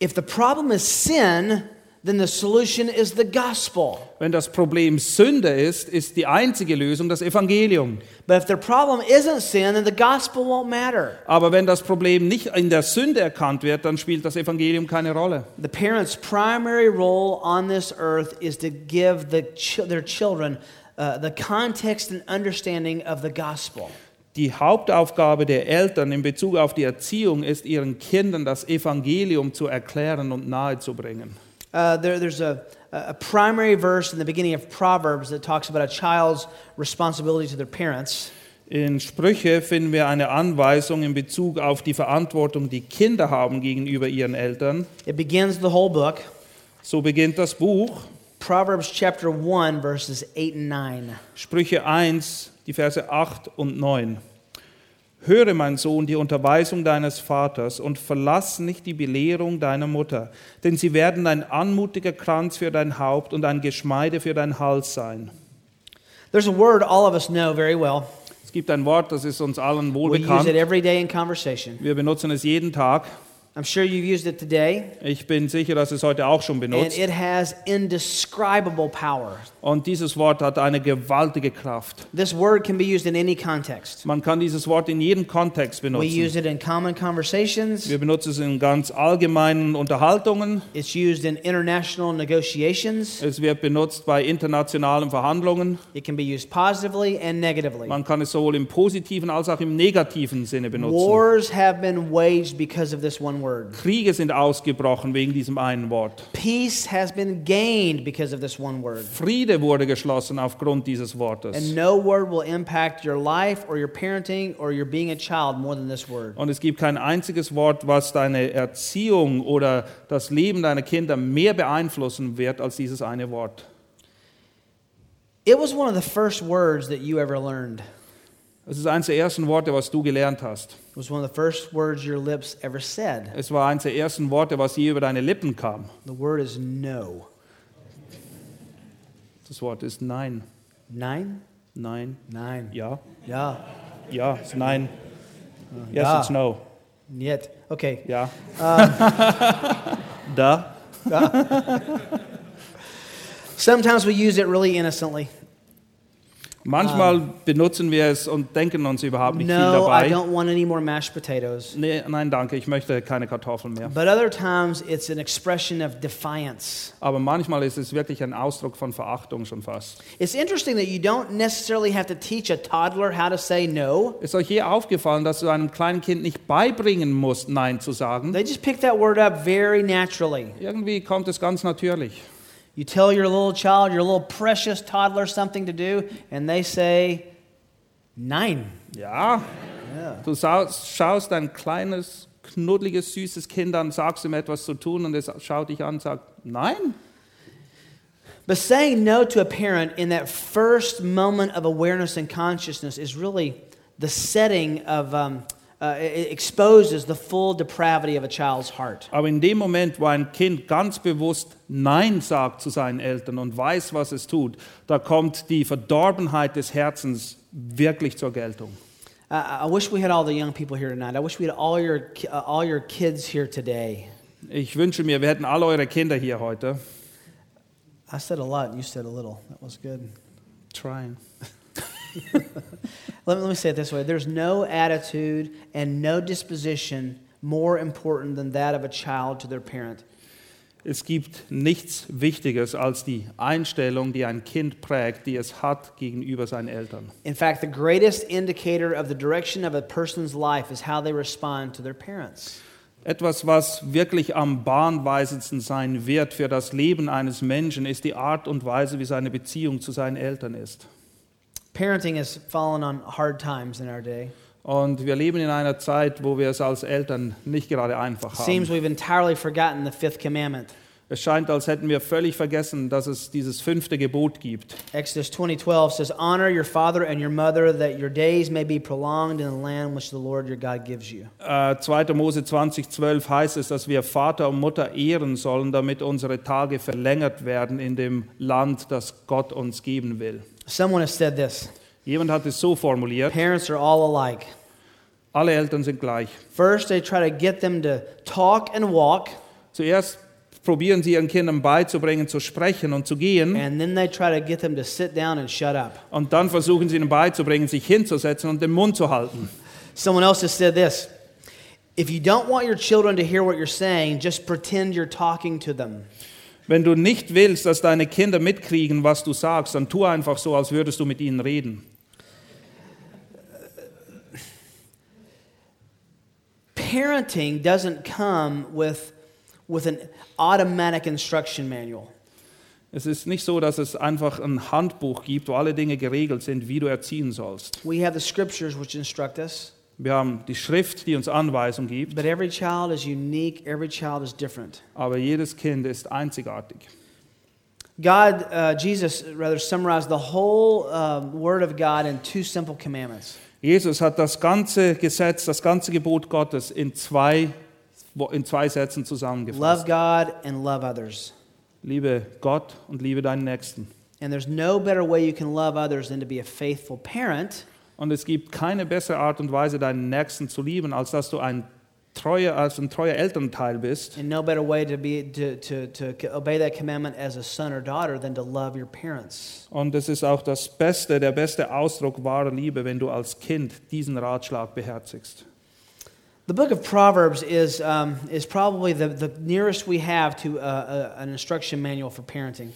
If the problem is sin, then the solution is the gospel. Wenn das Problem Sünde ist, ist die einzige Lösung das Evangelium. But if the problem isn't sin, then the gospel won't matter. Aber wenn das Problem nicht in der Sünde erkannt wird, dann spielt das Evangelium keine Rolle. The parents' primary role on this earth is to give the ch- their children uh, the context and understanding of the gospel. Die Hauptaufgabe der Eltern in Bezug auf die Erziehung ist, ihren Kindern das Evangelium zu erklären und nahezubringen. Uh, there, there's a, a primary verse in the beginning of Proverbs that talks about a child's responsibility to their parents. In Sprüche finden wir eine Anweisung in Bezug auf die Verantwortung, die Kinder haben gegenüber ihren Eltern. It begins the whole book. So beginnt das Buch. Proverbs chapter 1, verses 8 and 9. Sprüche 1, die Verse 8 und 9. Höre, mein Sohn, die Unterweisung deines Vaters und verlass nicht die Belehrung deiner Mutter, denn sie werden ein anmutiger Kranz für dein Haupt und ein Geschmeide für dein Hals sein. There's a word all of us know very well. Es gibt ein Wort, das ist uns allen We use it every day in conversation. Wir benutzen es jeden Tag. I'm sure you've used it today, Ich bin sicher, dass es heute auch schon and benutzt. it has indescribable power. Und dieses Wort hat eine gewaltige Kraft. This word can be used in any context. Man kann dieses Wort in jedem Kontext We benutzen. use it in common conversations. Wir benutzen es in ganz allgemeinen Unterhaltungen. It's used in international negotiations. Es wird benutzt bei internationalen Verhandlungen. It can be used positively and negatively. Man kann es sowohl im positiven als auch im negativen Sinne benutzen. Wars have been waged because of this one word. Kriege sind ausgebrochen wegen diesem einen Wort. Peace has been gained because of this one word. Friede wurde geschlossen aufgrund dieses Wortes. And no word will impact your life or your parenting or your being a child more than this word. Und es gibt kein einziges Wort, was deine Erziehung oder das Leben deiner Kinder mehr beeinflussen wird als dieses eine Wort. It was one of the first words that you ever learned. Es ist eines der ersten Worte, was du gelernt hast. It was one of the first words your lips ever said. Es war eines der ersten Worte, was je über deine Lippen kam. The word is no. Das Wort ist nein. Nine? Nein. Nine. Ja. Yeah. Ja. Ist nein. Yes, Ja. it's no. Yet. Okay. Ja. Um, da. Sometimes we use it really innocently. Manchmal benutzen wir es und denken uns überhaupt nicht viel No, I dabei. don't want any more mashed potatoes. Nee, nein, danke, ich möchte keine Kartoffeln mehr. But other times it's an expression of defiance. Aber manchmal ist es wirklich ein Ausdruck von Verachtung schon fast. It's interesting that you don't necessarily have to teach a toddler how to say no. Ist euch je aufgefallen, dass du einem kleinen Kind nicht beibringen musst, Nein zu sagen? They just pick that word up very naturally. Irgendwie kommt es ganz natürlich. You tell your little child, your little precious toddler, something to do, and they say, Nein. Ja, du schaust ein kleines, knuddeliges, süßes Kind an, sagst ihm etwas zu tun und es schaut dich an und sagt, nein. But saying no to a parent in that first moment of awareness and consciousness is really the setting of, um, uh, it exposes the full depravity of a child's heart. Aber in dem Moment, wo ein Kind ganz bewusst Nein sagt zu seinen Eltern und weiß, was es tut, da kommt die Verdorbenheit des Herzens wirklich zur Geltung. I, I wish we had all the young people here tonight. I wish we had all your, uh, all your kids here today. Ich wünsche mir, wir hätten alle eure Kinder hier heute. I said a lot, you said a little. That was good. Trying. Let me, let me say it this way there's no attitude and no disposition more important than that of a child to their parent. Es gibt nichts Wichtigeres als die Einstellung, die ein Kind prägt, die es hat gegenüber seinen Eltern. In fact, the greatest indicator of the direction of a person's life is how they respond to their parents. Etwas, was wirklich am bahnweisendsten sein wird für das Leben eines Menschen, ist die Art und Weise, wie seine Beziehung zu seinen Eltern ist. Parenting has fallen on hard times in our day. Und wir leben in einer Zeit, wo wir es als Eltern nicht gerade einfach Seems haben. we've entirely forgotten the fifth commandment. Es scheint, als hätten wir völlig vergessen, dass es dieses fünfte Gebot gibt. Exodus 20:12 says, "Honor your father and your mother, that your days may be prolonged in the land which the Lord your God gives you." Äh, 2. Mose 20,12 heißt es, dass wir Vater und Mutter ehren sollen, damit unsere Tage verlängert werden in dem Land, das Gott uns geben will. Someone has said this: Jemand hat es so formuliert: Parents are all alike. Alle Eltern sind gleich. First, they try to get them to talk and walk, Zuerst probieren sie ihren Kindern beizubringen, zu sprechen und zu gehen. and then they try to get them to sit down and shut up. Und dann versuchen sie ihnen beizubringen, sich hinzusetzen und den Mund zu halten. Someone else has said this If you don't want your children to hear what you're saying, just pretend you're talking to them. Wenn du nicht willst, dass deine Kinder mitkriegen, was du sagst, dann tu einfach so, als würdest du mit ihnen reden. Parenting doesn't come with, with an automatic instruction manual. Es ist nicht so, dass es einfach ein Handbuch gibt, wo alle Dinge geregelt sind, wie du erziehen sollst. We have the scriptures which instruct us, Wir haben die Schrift, die uns Anweisung gibt, but every child is unique, every child is different. aber jedes Kind ist einzigartig. God, uh, Jesus, rather, summarized the whole um, Word of God in two simple commandments. Jesus hat das ganze Gesetz, das ganze Gebot Gottes in zwei, in zwei Sätzen Love zusammengefasst. God and love others. Liebe Gott und liebe deinen Nächsten. And there's no better way you can love others than to be a faithful parent Und es gibt keine bessere Art und Weise, deinen Nächsten zu lieben, als dass du ein treuer, als ein treuer Elternteil bist. and no better way to be to, to, to obey that commandment as a son or daughter than to love your parents. Und es ist auch das Beste, der beste Ausdruck wahrer Liebe, wenn du als Kind diesen Ratschlag beherzigst. The book of Proverbs is, um, is probably the, the nearest we have to uh, a, an instruction manual for parenting.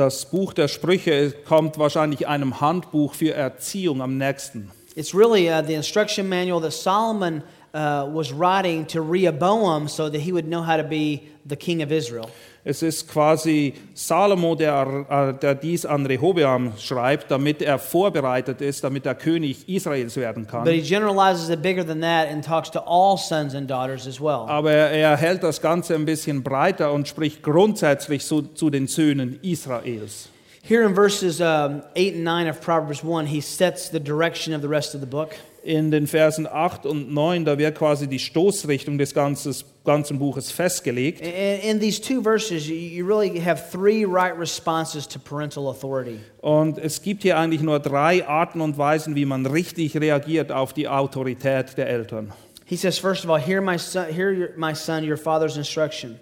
Das Buch der Sprüche kommt wahrscheinlich einem Handbuch für Erziehung am nächsten. It's really uh, the instruction manual that Solomon uh, was writing to Rehoboam so that he would know how to be the king of Israel. Es ist quasi Salomo, der, äh, der dies an Rehobeam schreibt, damit er vorbereitet ist, damit er König Israels werden kann. But he generalizes it bigger than that and talks to all sons and daughters as well. Aber er hält das Ganze ein bisschen breiter und spricht grundsätzlich zu, zu den Söhnen Israels. Here in verses um, 8 and 9 of Proverbs 1, he sets the direction of the rest of the book. In den Versen 8 und 9, da wird quasi die Stoßrichtung des ganzes, ganzen Buches festgelegt. In, in these two verses, you, really have three right responses to parental authority. Und es gibt hier eigentlich nur drei Arten und Weisen, wie man richtig reagiert auf die Autorität der Eltern. He says, first of all, hear my son, hear my son your father's instruction.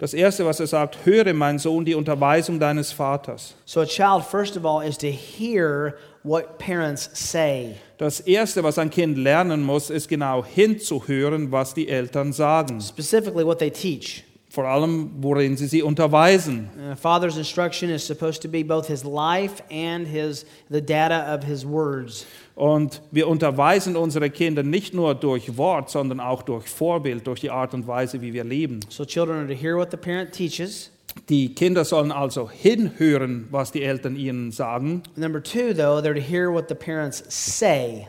Das Erste, was er sagt, höre, mein Sohn, die Unterweisung deines Vaters. So a child, first of all, is to hear what parents say. Das Erste, was ein Kind lernen muss, ist genau hinzuhören, was die Eltern sagen. specifically what they teach. Vor allem, worin sie sie unterweisen. A father's instruction is supposed to be both his life and his the data of his words. Und wir unterweisen unsere Kinder nicht nur durch Wort, sondern auch durch Vorbild, durch die Art und Weise, wie wir leben. So children are to hear what the parent teaches. Die Kinder sollen also hinhören, was die Eltern ihnen sagen. Number two, though, they're to hear what the parents say.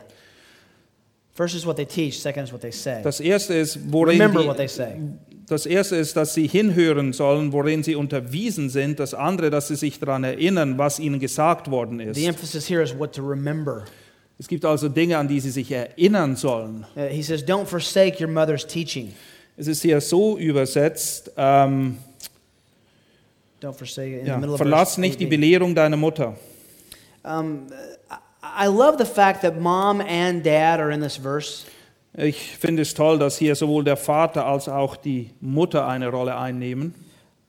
First is what they teach. Second is what they say. Das erste ist, worin Remember what they die, say. das erste ist, dass sie hinhören sollen, worin sie unterwiesen sind. Das andere, dass sie sich daran erinnern, was ihnen gesagt worden ist. The emphasis here is what to remember. Es gibt also Dinge, an die sie sich erinnern sollen. Uh, he says, "Don't forsake your mother's teaching. Es ist hier so übersetzt, ähm, Don't forsake it." In the middle of verlass nicht die Belehrung deiner Mutter. Um, I love the fact that mom and dad are in this verse. Ich finde es toll, dass hier sowohl der Vater als auch die Mutter eine Rolle einnehmen.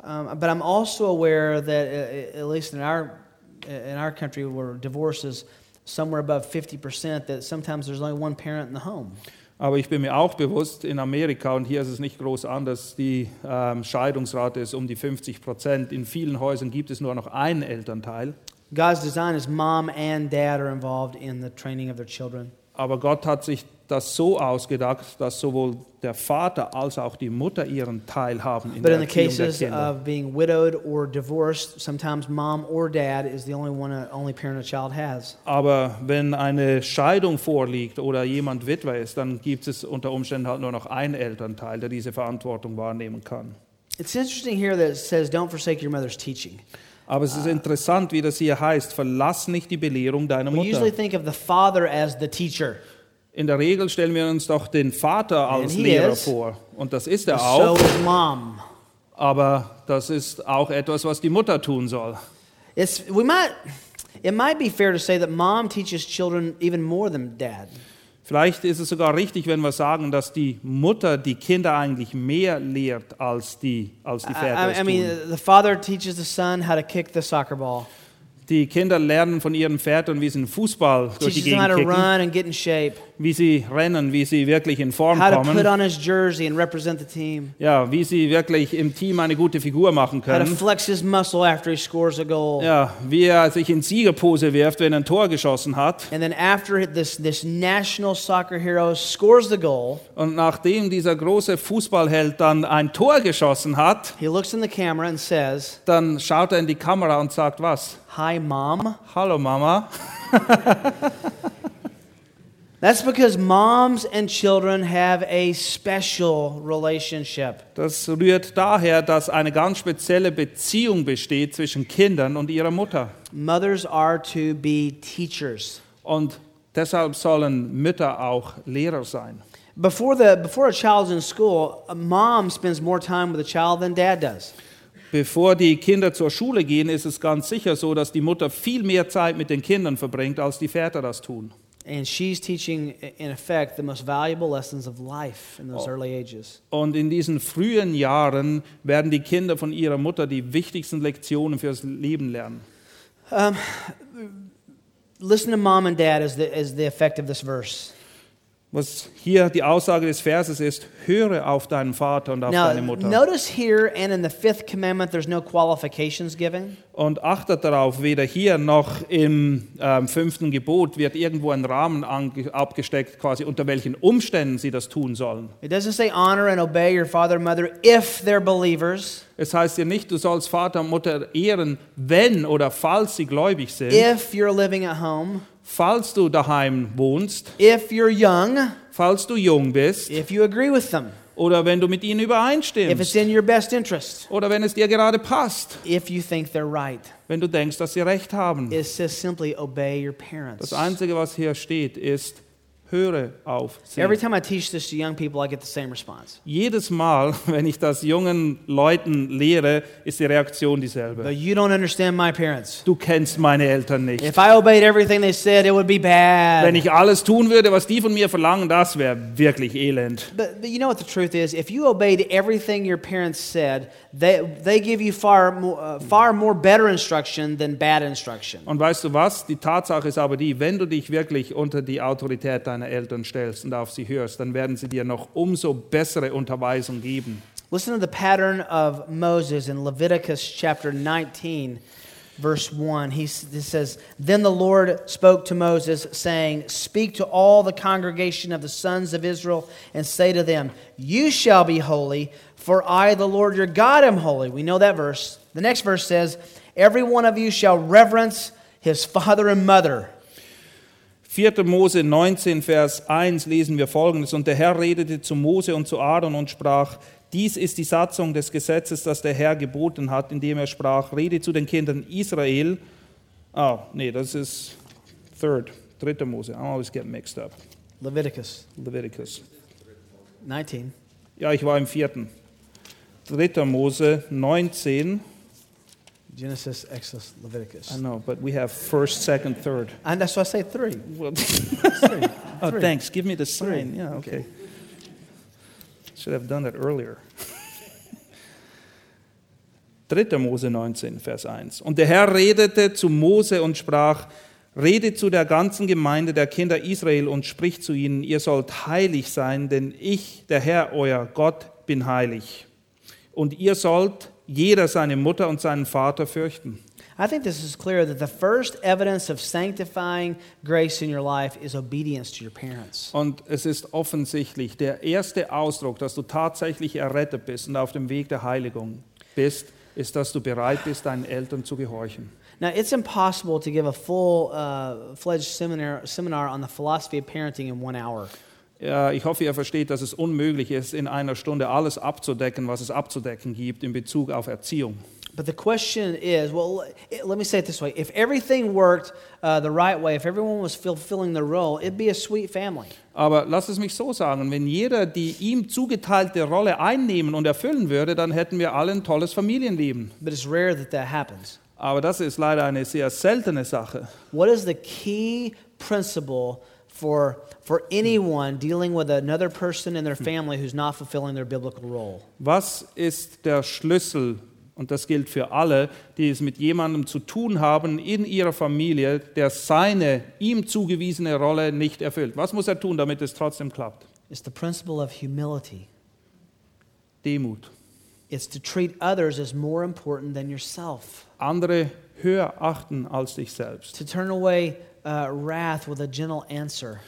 Um, but I'm also aware that, uh, at least in our in our country, where divorce is somewhere above 50 percent, that sometimes there's only one parent in the home. Aber ich bin mir auch bewusst, in Amerika, und hier ist es nicht groß anders, die ähm, Scheidungsrate ist um die 50 Prozent. In vielen Häusern gibt es nur noch einen Elternteil. God's design is mom and dad are involved in the training of their children. Aber Gott hat sich das so ausgedacht, dass sowohl der Vater als auch die Mutter ihren Teil haben in But der in the Erziehung der cases Kinder. of being widowed or divorced, sometimes mom or dad is the only one, uh, only parent a child has. Aber wenn eine Scheidung vorliegt oder jemand Witwer ist, dann gibt es unter Umständen halt nur noch einen Elternteil, der diese Verantwortung wahrnehmen kann. It's interesting here that it says, "Don't forsake your mother's teaching." Aber es ist interessant, wie das hier heißt, verlass nicht die Belehrung deiner We Mutter. usually think of the father as the teacher. In der Regel stellen wir uns doch den Vater als Lehrer is. vor. Und das ist er So auch, mom. aber das ist auch etwas, was die Mutter tun soll. It's, we might, it might be fair to say that mom teaches children even more than dad. Vielleicht ist es sogar richtig, wenn wir sagen, dass die Mutter die Kinder eigentlich mehr lehrt als die, als die Väter I, I, mean, the father teaches the son how to kick the soccer ball, Die Kinder lernen von ihren Vätern, wie sie einen Fußball durch die Gegend kicken, wie sie rennen, wie sie wirklich in Form kommen, ja, wie sie wirklich im Team eine gute Figur machen können. Ja, wie er sich in Siegerpose wirft, wenn er ein Tor geschossen hat. This, this goal, Und nachdem dieser große Fußballheld dann ein Tor geschossen hat, says, dann schaut er in die Kamera und sagt was? Hi, mom. Hello, Mama. That's because moms and children have a special relationship. Das rührt daher, dass eine ganz spezielle Beziehung besteht zwischen Kindern und ihrer Mutter. Mothers are to be teachers. Und deshalb sollen Mütter auch Lehrer sein. Before, the, before a child's in school, a mom spends more time with the child than dad does. Bevor die Kinder zur Schule gehen, ist es ganz sicher so, dass die Mutter viel mehr Zeit mit den Kindern verbringt, als die Väter das tun. And she's teaching, in effect, the most valuable lessons of life in those early ages. Und in diesen frühen Jahren werden die Kinder von ihrer Mutter die wichtigsten Lektionen fürs Leben lernen. Um, listen to mom and dad as the, as the effect of this verse. Was hier die Aussage des Verses ist, höre auf deinen Vater und auf Now, deine Mutter. notice here and in the fifth commandment, there's no qualifications given. Und achtet darauf, weder hier noch im ähm, fünften Gebot wird irgendwo ein Rahmen abgesteckt, quasi unter welchen Umständen sie das tun sollen. It doesn't say honor and obey your father and mother if they're believers, Es heißt hier nicht, du sollst Vater und Mutter ehren, wenn oder falls sie gläubig sind, if you're living at home, falls du daheim wohnst, if you're young, falls du jung bist, if you agree with them. oder wenn du mit ihnen if it's übereinstimmst in your best interest, oder wenn es dir gerade passt, if you think they're right. wenn du denkst, dass sie recht haben. It says simply obey your parents. Das Einzige, was hier steht, ist, höre auf sie. Every time I teach this to young people, I get the same response. Jedes Mal, wenn ich das jungen Leuten lehre, ist die Reaktion But dieselbe. you don't understand my parents. Du kennst meine Eltern nicht. If I obeyed everything they said, it would be bad. Wenn ich alles tun würde, was die von mir verlangen, das wäre wirklich elend. But, but you know what the truth is? If you obeyed everything your parents said, they, they give you far more, uh, far more better instruction than bad instruction. Und weißt du was? Die Tatsache ist aber die, wenn du dich wirklich unter die Autorität deiner Eltern stellst und auf sie hörst, dann werden sie dir noch umso bessere Unterweisung geben. Listen to the pattern of Moses in Leviticus chapter 19, verse 1. He, he says, Then the Lord spoke to Moses, saying, Speak to all the congregation of the sons of Israel, and say to them, You shall be holy, for I, the Lord your God, am holy. We know that verse. The next verse says, Every one of you shall reverence his father and mother. 4. Mose 19, Vers 1 lesen wir folgendes. Und der Herr redete zu Mose und zu Aaron und sprach, dies ist die Satzung des Gesetzes, das der Herr geboten hat, indem er sprach, rede zu den Kindern Israel. Ah, nee, das ist third, 3. Mose. I always get mixed up. Leviticus Leviticus. 19. Ja, ich war im vierten. 3. Mose 19. Genesis, Exodus, Leviticus. I know, but we have first, second, third. And that's why I say three. Well, Three. oh, Three. thanks. Give me the sign. Three. Yeah, okay. Should have done that earlier. 3. Mose 19, Vers 1. Und der Herr redete zu Mose und sprach, Rede zu der ganzen Gemeinde der Kinder Israel und sprich zu ihnen, ihr sollt heilig sein, denn ich, der Herr, euer Gott, bin heilig. Und ihr sollt jeder seine Mutter und seinen Vater fürchten. I think this is clear that the first evidence of sanctifying grace in your life is obedience to your parents. Und es ist offensichtlich, der erste Ausdruck, dass du tatsächlich errettet bist und auf dem Weg der Heiligung bist, ist, dass du bereit bist, deinen Eltern zu gehorchen. Now, it's impossible to give a full uh, seminar, seminar on the philosophy of parenting in one hour. Ich hoffe, ihr versteht, dass es unmöglich ist, in einer Stunde alles abzudecken, was es abzudecken gibt in Bezug auf Erziehung. But the question is well, let me say it this way if everything worked uh, the right way, if everyone was fulfilling their role, it'd be a sweet family. Aber lass es mich so sagen, wenn jeder die ihm zugeteilte Rolle einnehmen und erfüllen würde, dann hätten wir alle ein tolles Familienleben. But it's rare that that happens. Aber das ist leider eine sehr seltene Sache. What is the key principle for, for anyone dealing with another person in their family who's not fulfilling their biblical role? Was ist der Schlüssel, und das gilt für alle, die es mit jemandem zu tun haben in ihrer Familie, der seine ihm zugewiesene Rolle nicht erfüllt? Was muss er tun, damit es trotzdem klappt? It's the principle of humility. Demut. It's to treat others as more important than yourself. Andere höher achten als dich selbst. To turn away uh, wrath with a gentle answer.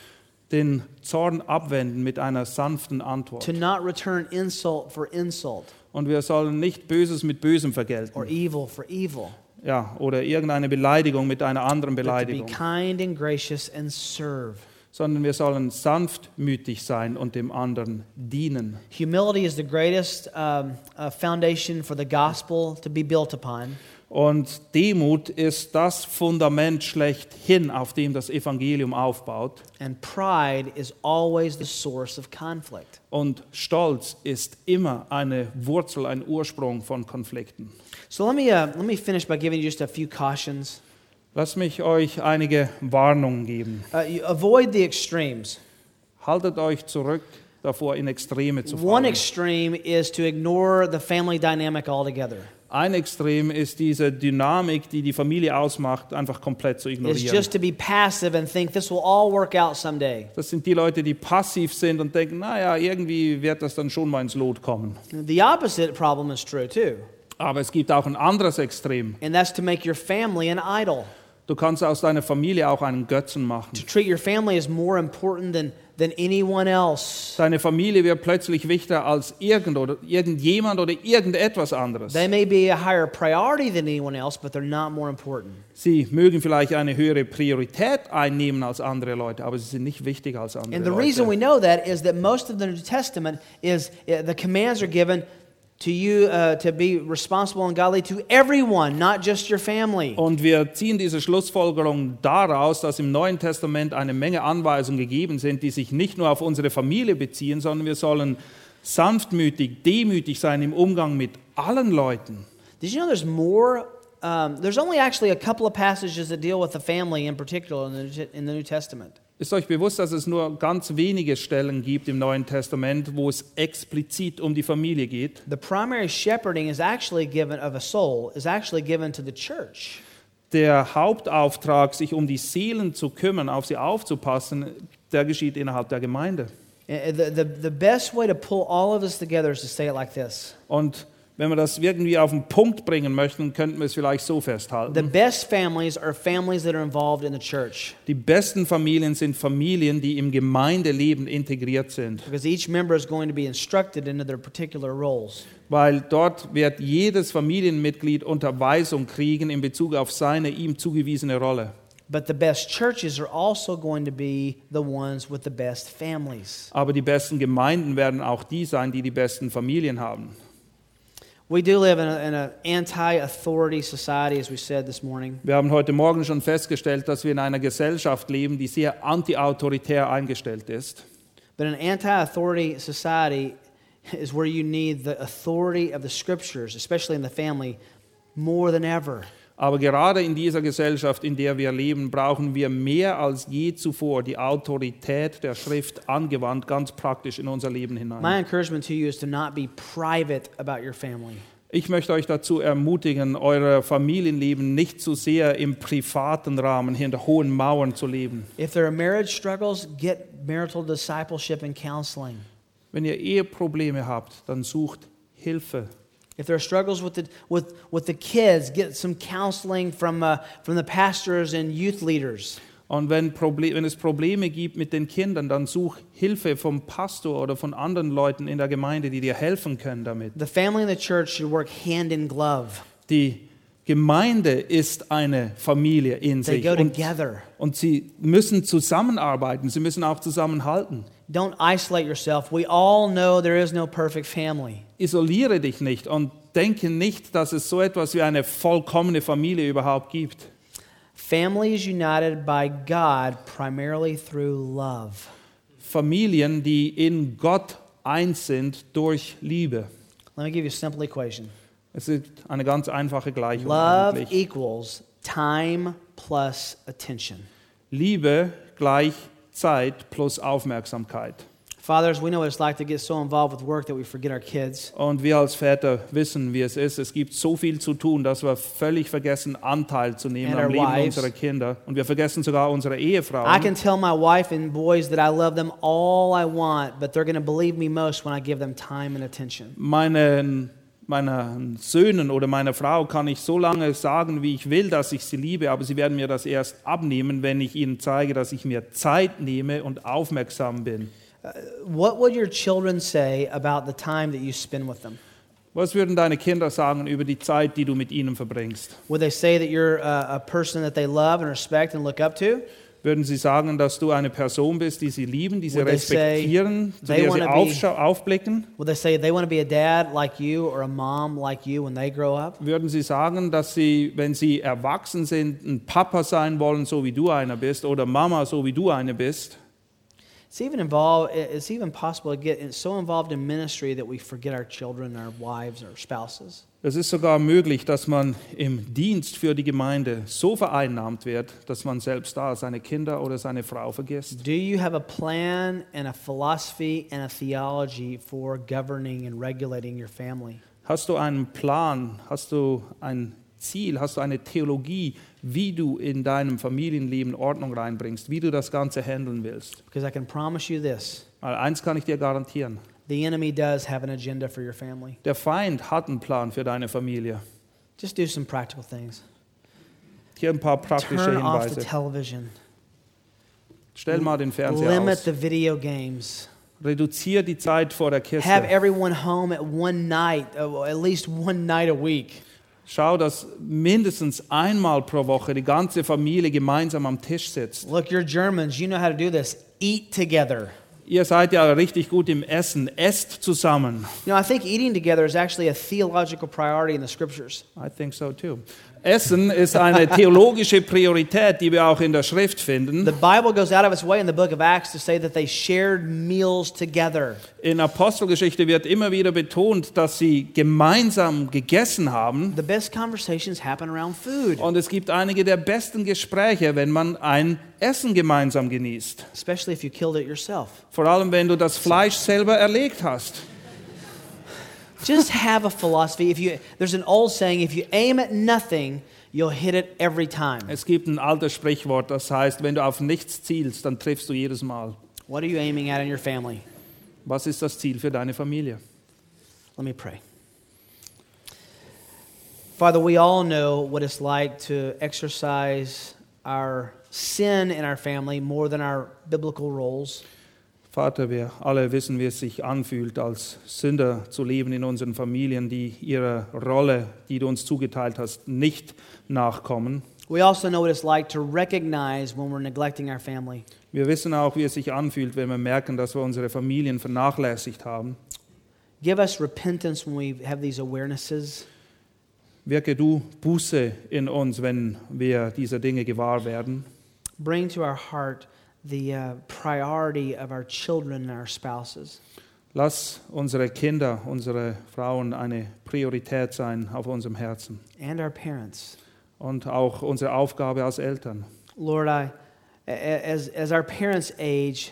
Den Zorn abwenden mit einer sanften To Antwort. not return insult for insult Und wir sollen nicht Böses mit Bösem or vergelten. evil for evil. Ja, oder irgendeine Beleidigung mit einer anderen But to be Beleidigung. kind and gracious and serve. Sondern wir sollen sanftmütig sein und dem anderen dienen. Humility is the greatest um, uh, foundation for the gospel to be built upon. Und Demut ist das Fundament schlechthin, auf dem das Evangelium aufbaut. And pride is always the source of conflict. Und Stolz ist immer eine Wurzel, ein Ursprung von Konflikten. So let me, uh, let me finish by giving you just a few cautions. Lasst mich euch einige Warnungen geben. Uh, avoid the extremes. Haltet euch zurück davor, in Extreme zu One fallen. extreme is to ignore the family dynamic altogether. Ein Extrem ist diese Dynamik, die die Familie ausmacht, einfach komplett zu ignorieren. Das sind die Leute, die passiv sind und denken, naja, irgendwie wird das dann schon mal ins Lot kommen. The opposite problem is true too, Aber es gibt auch ein anderes Extrem. and that's to make your family an idol. Du kannst aus deiner Familie auch einen Götzen machen. To treat your family as more important than, than anyone else. Deine Familie wird plötzlich wichtiger als irgend oder irgendjemand oder irgendetwas anderes. They may be a higher priority than anyone else, but they're not more important. Sie mögen vielleicht eine höhere Priorität einnehmen als andere Leute, aber sie sind nicht wichtiger als andere And the reason we Leute. know that is that most of the New Testament is uh, the commands are given to you uh, to be responsible and godly to everyone, not just your family. Und wir ziehen diese Schlussfolgerung daraus, dass im Neuen Testament eine Menge Anweisungen gegeben sind, die sich nicht nur auf unsere Familie beziehen, sondern wir sollen sanftmütig, demütig sein im Umgang mit allen Leuten. Did you know there's more? Um, there's only actually a couple of passages that deal with the family in particular in the, in the New Testament. Ist euch bewusst, dass es nur ganz wenige Stellen gibt im Neuen Testament, wo es explizit um die Familie geht? The primary shepherding is actually given of a soul is actually given to the church. Der Hauptauftrag, sich um die Seelen zu kümmern, auf sie aufzupassen, der geschieht innerhalb der Gemeinde. Uh, The, the, the best way to pull all of this together is to say it like this Und wenn wir das irgendwie auf den Punkt bringen möchten, könnten wir es vielleicht so festhalten. The best families are families that are involved in the church Die besten Familien sind Familien, die im Gemeindeleben integriert sind, because each member is going to be instructed into their particular roles. weil dort wird jedes Familienmitglied Unterweisung kriegen in Bezug auf seine ihm zugewiesene Rolle. But the best churches are also going to be the ones with the best families. Aber die besten Gemeinden werden auch die sein, die die besten Familien haben. We do live in an anti authority society, as we said this morning. Wir haben heute Morgen schon festgestellt, dass wir in einer Gesellschaft leben, die sehr antiautoritär eingestellt ist. But an anti authority society is where you need the authority of the scriptures, especially in the family, more than ever. Aber gerade in dieser Gesellschaft, in der wir leben, brauchen wir mehr als je zuvor die Autorität der Schrift angewandt, ganz praktisch in unser Leben My hinein. encouragement to you is to not be private about your family. Ich möchte euch dazu ermutigen, euer Familienleben nicht zu sehr im privaten Rahmen hinter hohen Mauern zu leben. If there are marriage struggles, get marital discipleship and counseling. Wenn ihr Eheprobleme habt, dann sucht Hilfe. If there are struggles with the, with, with the kids, get some counseling from, uh, from the pastors and youth leaders. Und wenn, Proble wenn es Probleme gibt mit den Kindern, dann such Hilfe vom Pastor oder von anderen Leuten in der Gemeinde, die dir helfen können damit. The family and the church should work hand in glove. Die Gemeinde ist eine Familie in They sich go und, together. und sie müssen zusammenarbeiten, sie müssen auch zusammenhalten. Don't isolate yourself. We all know there is no perfect family. Isoliere dich nicht und denke nicht, dass es so etwas wie eine vollkommene Familie überhaupt gibt. Family is united by God primarily through love. Familien, die in Gott eins sind durch Liebe. Let me give you a simple equation. Es ist eine ganz einfache Gleichung Love eigentlich. equals time plus attention. Liebe gleich Zeit plus Aufmerksamkeit. Fathers, we know what it's like to get so involved with work that we forget our kids. Und wir als Väter wissen, wie es ist. Es gibt so viel zu tun, dass wir völlig vergessen, Anteil zu nehmen And am Leben wives. unserer Kinder. Und wir vergessen sogar unsere I Ehefrauen. can tell my wife and boys that I love them all I want, but they're going to believe me most when I give them time and attention. Meinen, meinen Söhnen oder meiner Frau kann ich so lange sagen, wie ich will, dass ich sie liebe, aber sie werden mir das erst abnehmen, wenn ich ihnen zeige, dass ich mir Zeit nehme und aufmerksam bin. What would your children say about the time that you spend with them? Was würden deine Kinder sagen über die Zeit, die du mit ihnen verbringst? Would they say that you're a, a person that they love and respect and look up to? Würden sie sagen, dass du eine Person bist, die sie lieben, die sie Would respektieren, zu der sie aufscha- aufblicken? Würden sie sagen, dass sie, wenn sie erwachsen sind, ein Papa sein wollen, so wie du einer bist, oder Mama, so wie du eine bist? It's even involved. It's even possible to get so involved in ministry that we forget our children, our wives, our spouses. Es ist sogar möglich, dass man im Dienst für die Gemeinde so vereinnahmt wird, dass man selbst da seine Kinder oder seine Frau vergisst. Do you have a plan and a philosophy and a theology for governing and regulating your family? Hast du einen Plan? Hast du ein Ziel? Hast du eine Theologie, wie du in deinem Familienleben Ordnung reinbringst, wie du das Ganze handeln willst? Because I can promise you this Weil eins kann ich dir garantieren. The enemy does have an agenda for your family. Der Feind hat einen Plan für deine Familie. Just do some practical things. Hier ein paar praktische Turn off the television. Stell mal den Fernseher Limit aus. the video games. Reduzier die Zeit vor der Kiste. Have everyone home at one night, uh, at least one night a week. Schau, dass mindestens einmal pro Woche die ganze Familie gemeinsam am Tisch sitzt. Look, you're Germans. You know how to do this. Eat together. Ihr seid ja richtig gut im Essen. Esst zusammen. You know, I think eating together is actually a theological priority in the scriptures. I think so too. Essen ist eine theologische Priorität, die wir auch in der Schrift finden. The Bible goes out of its way in the book of Acts to say that they shared meals together. In Apostelgeschichte wird immer wieder betont, dass sie gemeinsam gegessen haben. The best conversations happen around food, Und es gibt einige der besten Gespräche, wenn man ein Essen gemeinsam genießt. especially if you killed it yourself. Vor allem, wenn du das Fleisch selber erlegt hast. Just have a philosophy. If you, there's an old saying: if you aim at nothing, you'll hit it every time. Es gibt ein altes Sprichwort, das heißt, wenn du auf nichts zielst, dann triffst du jedes Mal. What are you aiming at in your family? Was ist das Ziel für deine Familie? Let me pray. Father, we all know what it's like to exercise our sin in our family more than our biblical roles. Vater, wir alle wissen, wie es sich anfühlt, als Sünder zu leben in unseren Familien, die ihrer Rolle, die du uns zugeteilt hast, nicht nachkommen. We also know what it's like to recognize when we're neglecting our family. Wir wissen auch, wie es sich anfühlt, wenn wir merken, dass wir unsere Familien vernachlässigt haben. Give us repentance when we have these awarenesses. Wirke du Buße in uns, wenn wir dieser Dinge gewahr werden. Bring to our heart the uh, priority of our children and our spouses. Lass unsere Kinder, unsere Frauen eine Priorität sein auf unserem Herzen and our parents. und auch unsere Aufgabe als Eltern. Lord, I, as, as our parents age,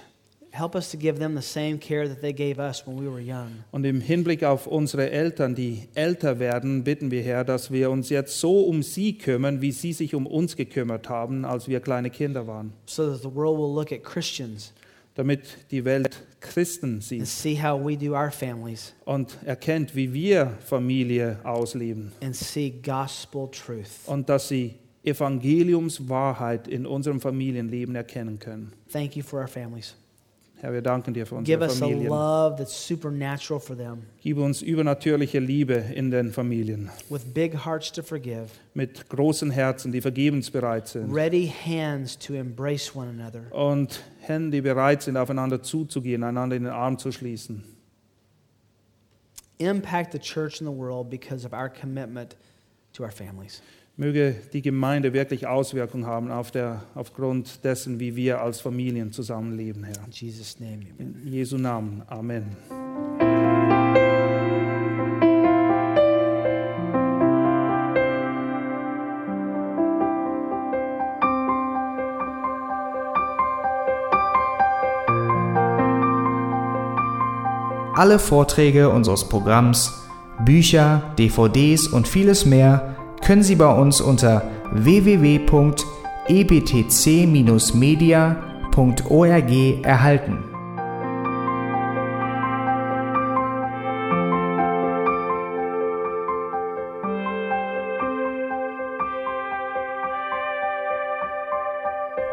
help us to give them the same care that they gave us when we were young. Und im Hinblick auf unsere Eltern, die älter werden, bitten wir, Herr, dass wir uns jetzt so um sie kümmern, wie sie sich um uns gekümmert haben, als wir kleine Kinder waren, so that the world will look at Christians damit die Welt Christen and sieht see how we do our families und erkennt, wie wir Familie ausleben and see gospel truth. und dass sie Evangeliumswahrheit in unserem Familienleben erkennen können. Thank you for our families. Herr, wir danken dir für Give unsere us a Familien. love that's supernatural for them, Gib uns übernatürliche Liebe in den Familien, with big hearts to forgive, mit großen Herzen, die vergebensbereit sind ready hands to embrace one another. und Hände, die bereit sind, aufeinander zuzugehen, einander in den Arm zu schließen. Impact the church and the world because of our commitment to our families. Möge die Gemeinde wirklich Auswirkungen haben auf der, aufgrund dessen, wie wir als Familien zusammenleben, Herr. In Jesus' name, amen. In Jesu Namen. Amen. Alle Vorträge unseres Programms, Bücher, DVDs und vieles mehr können Sie bei uns unter www.ebtc-media.org erhalten.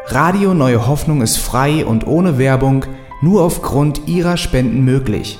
Radio Neue Hoffnung ist frei und ohne Werbung nur aufgrund Ihrer Spenden möglich.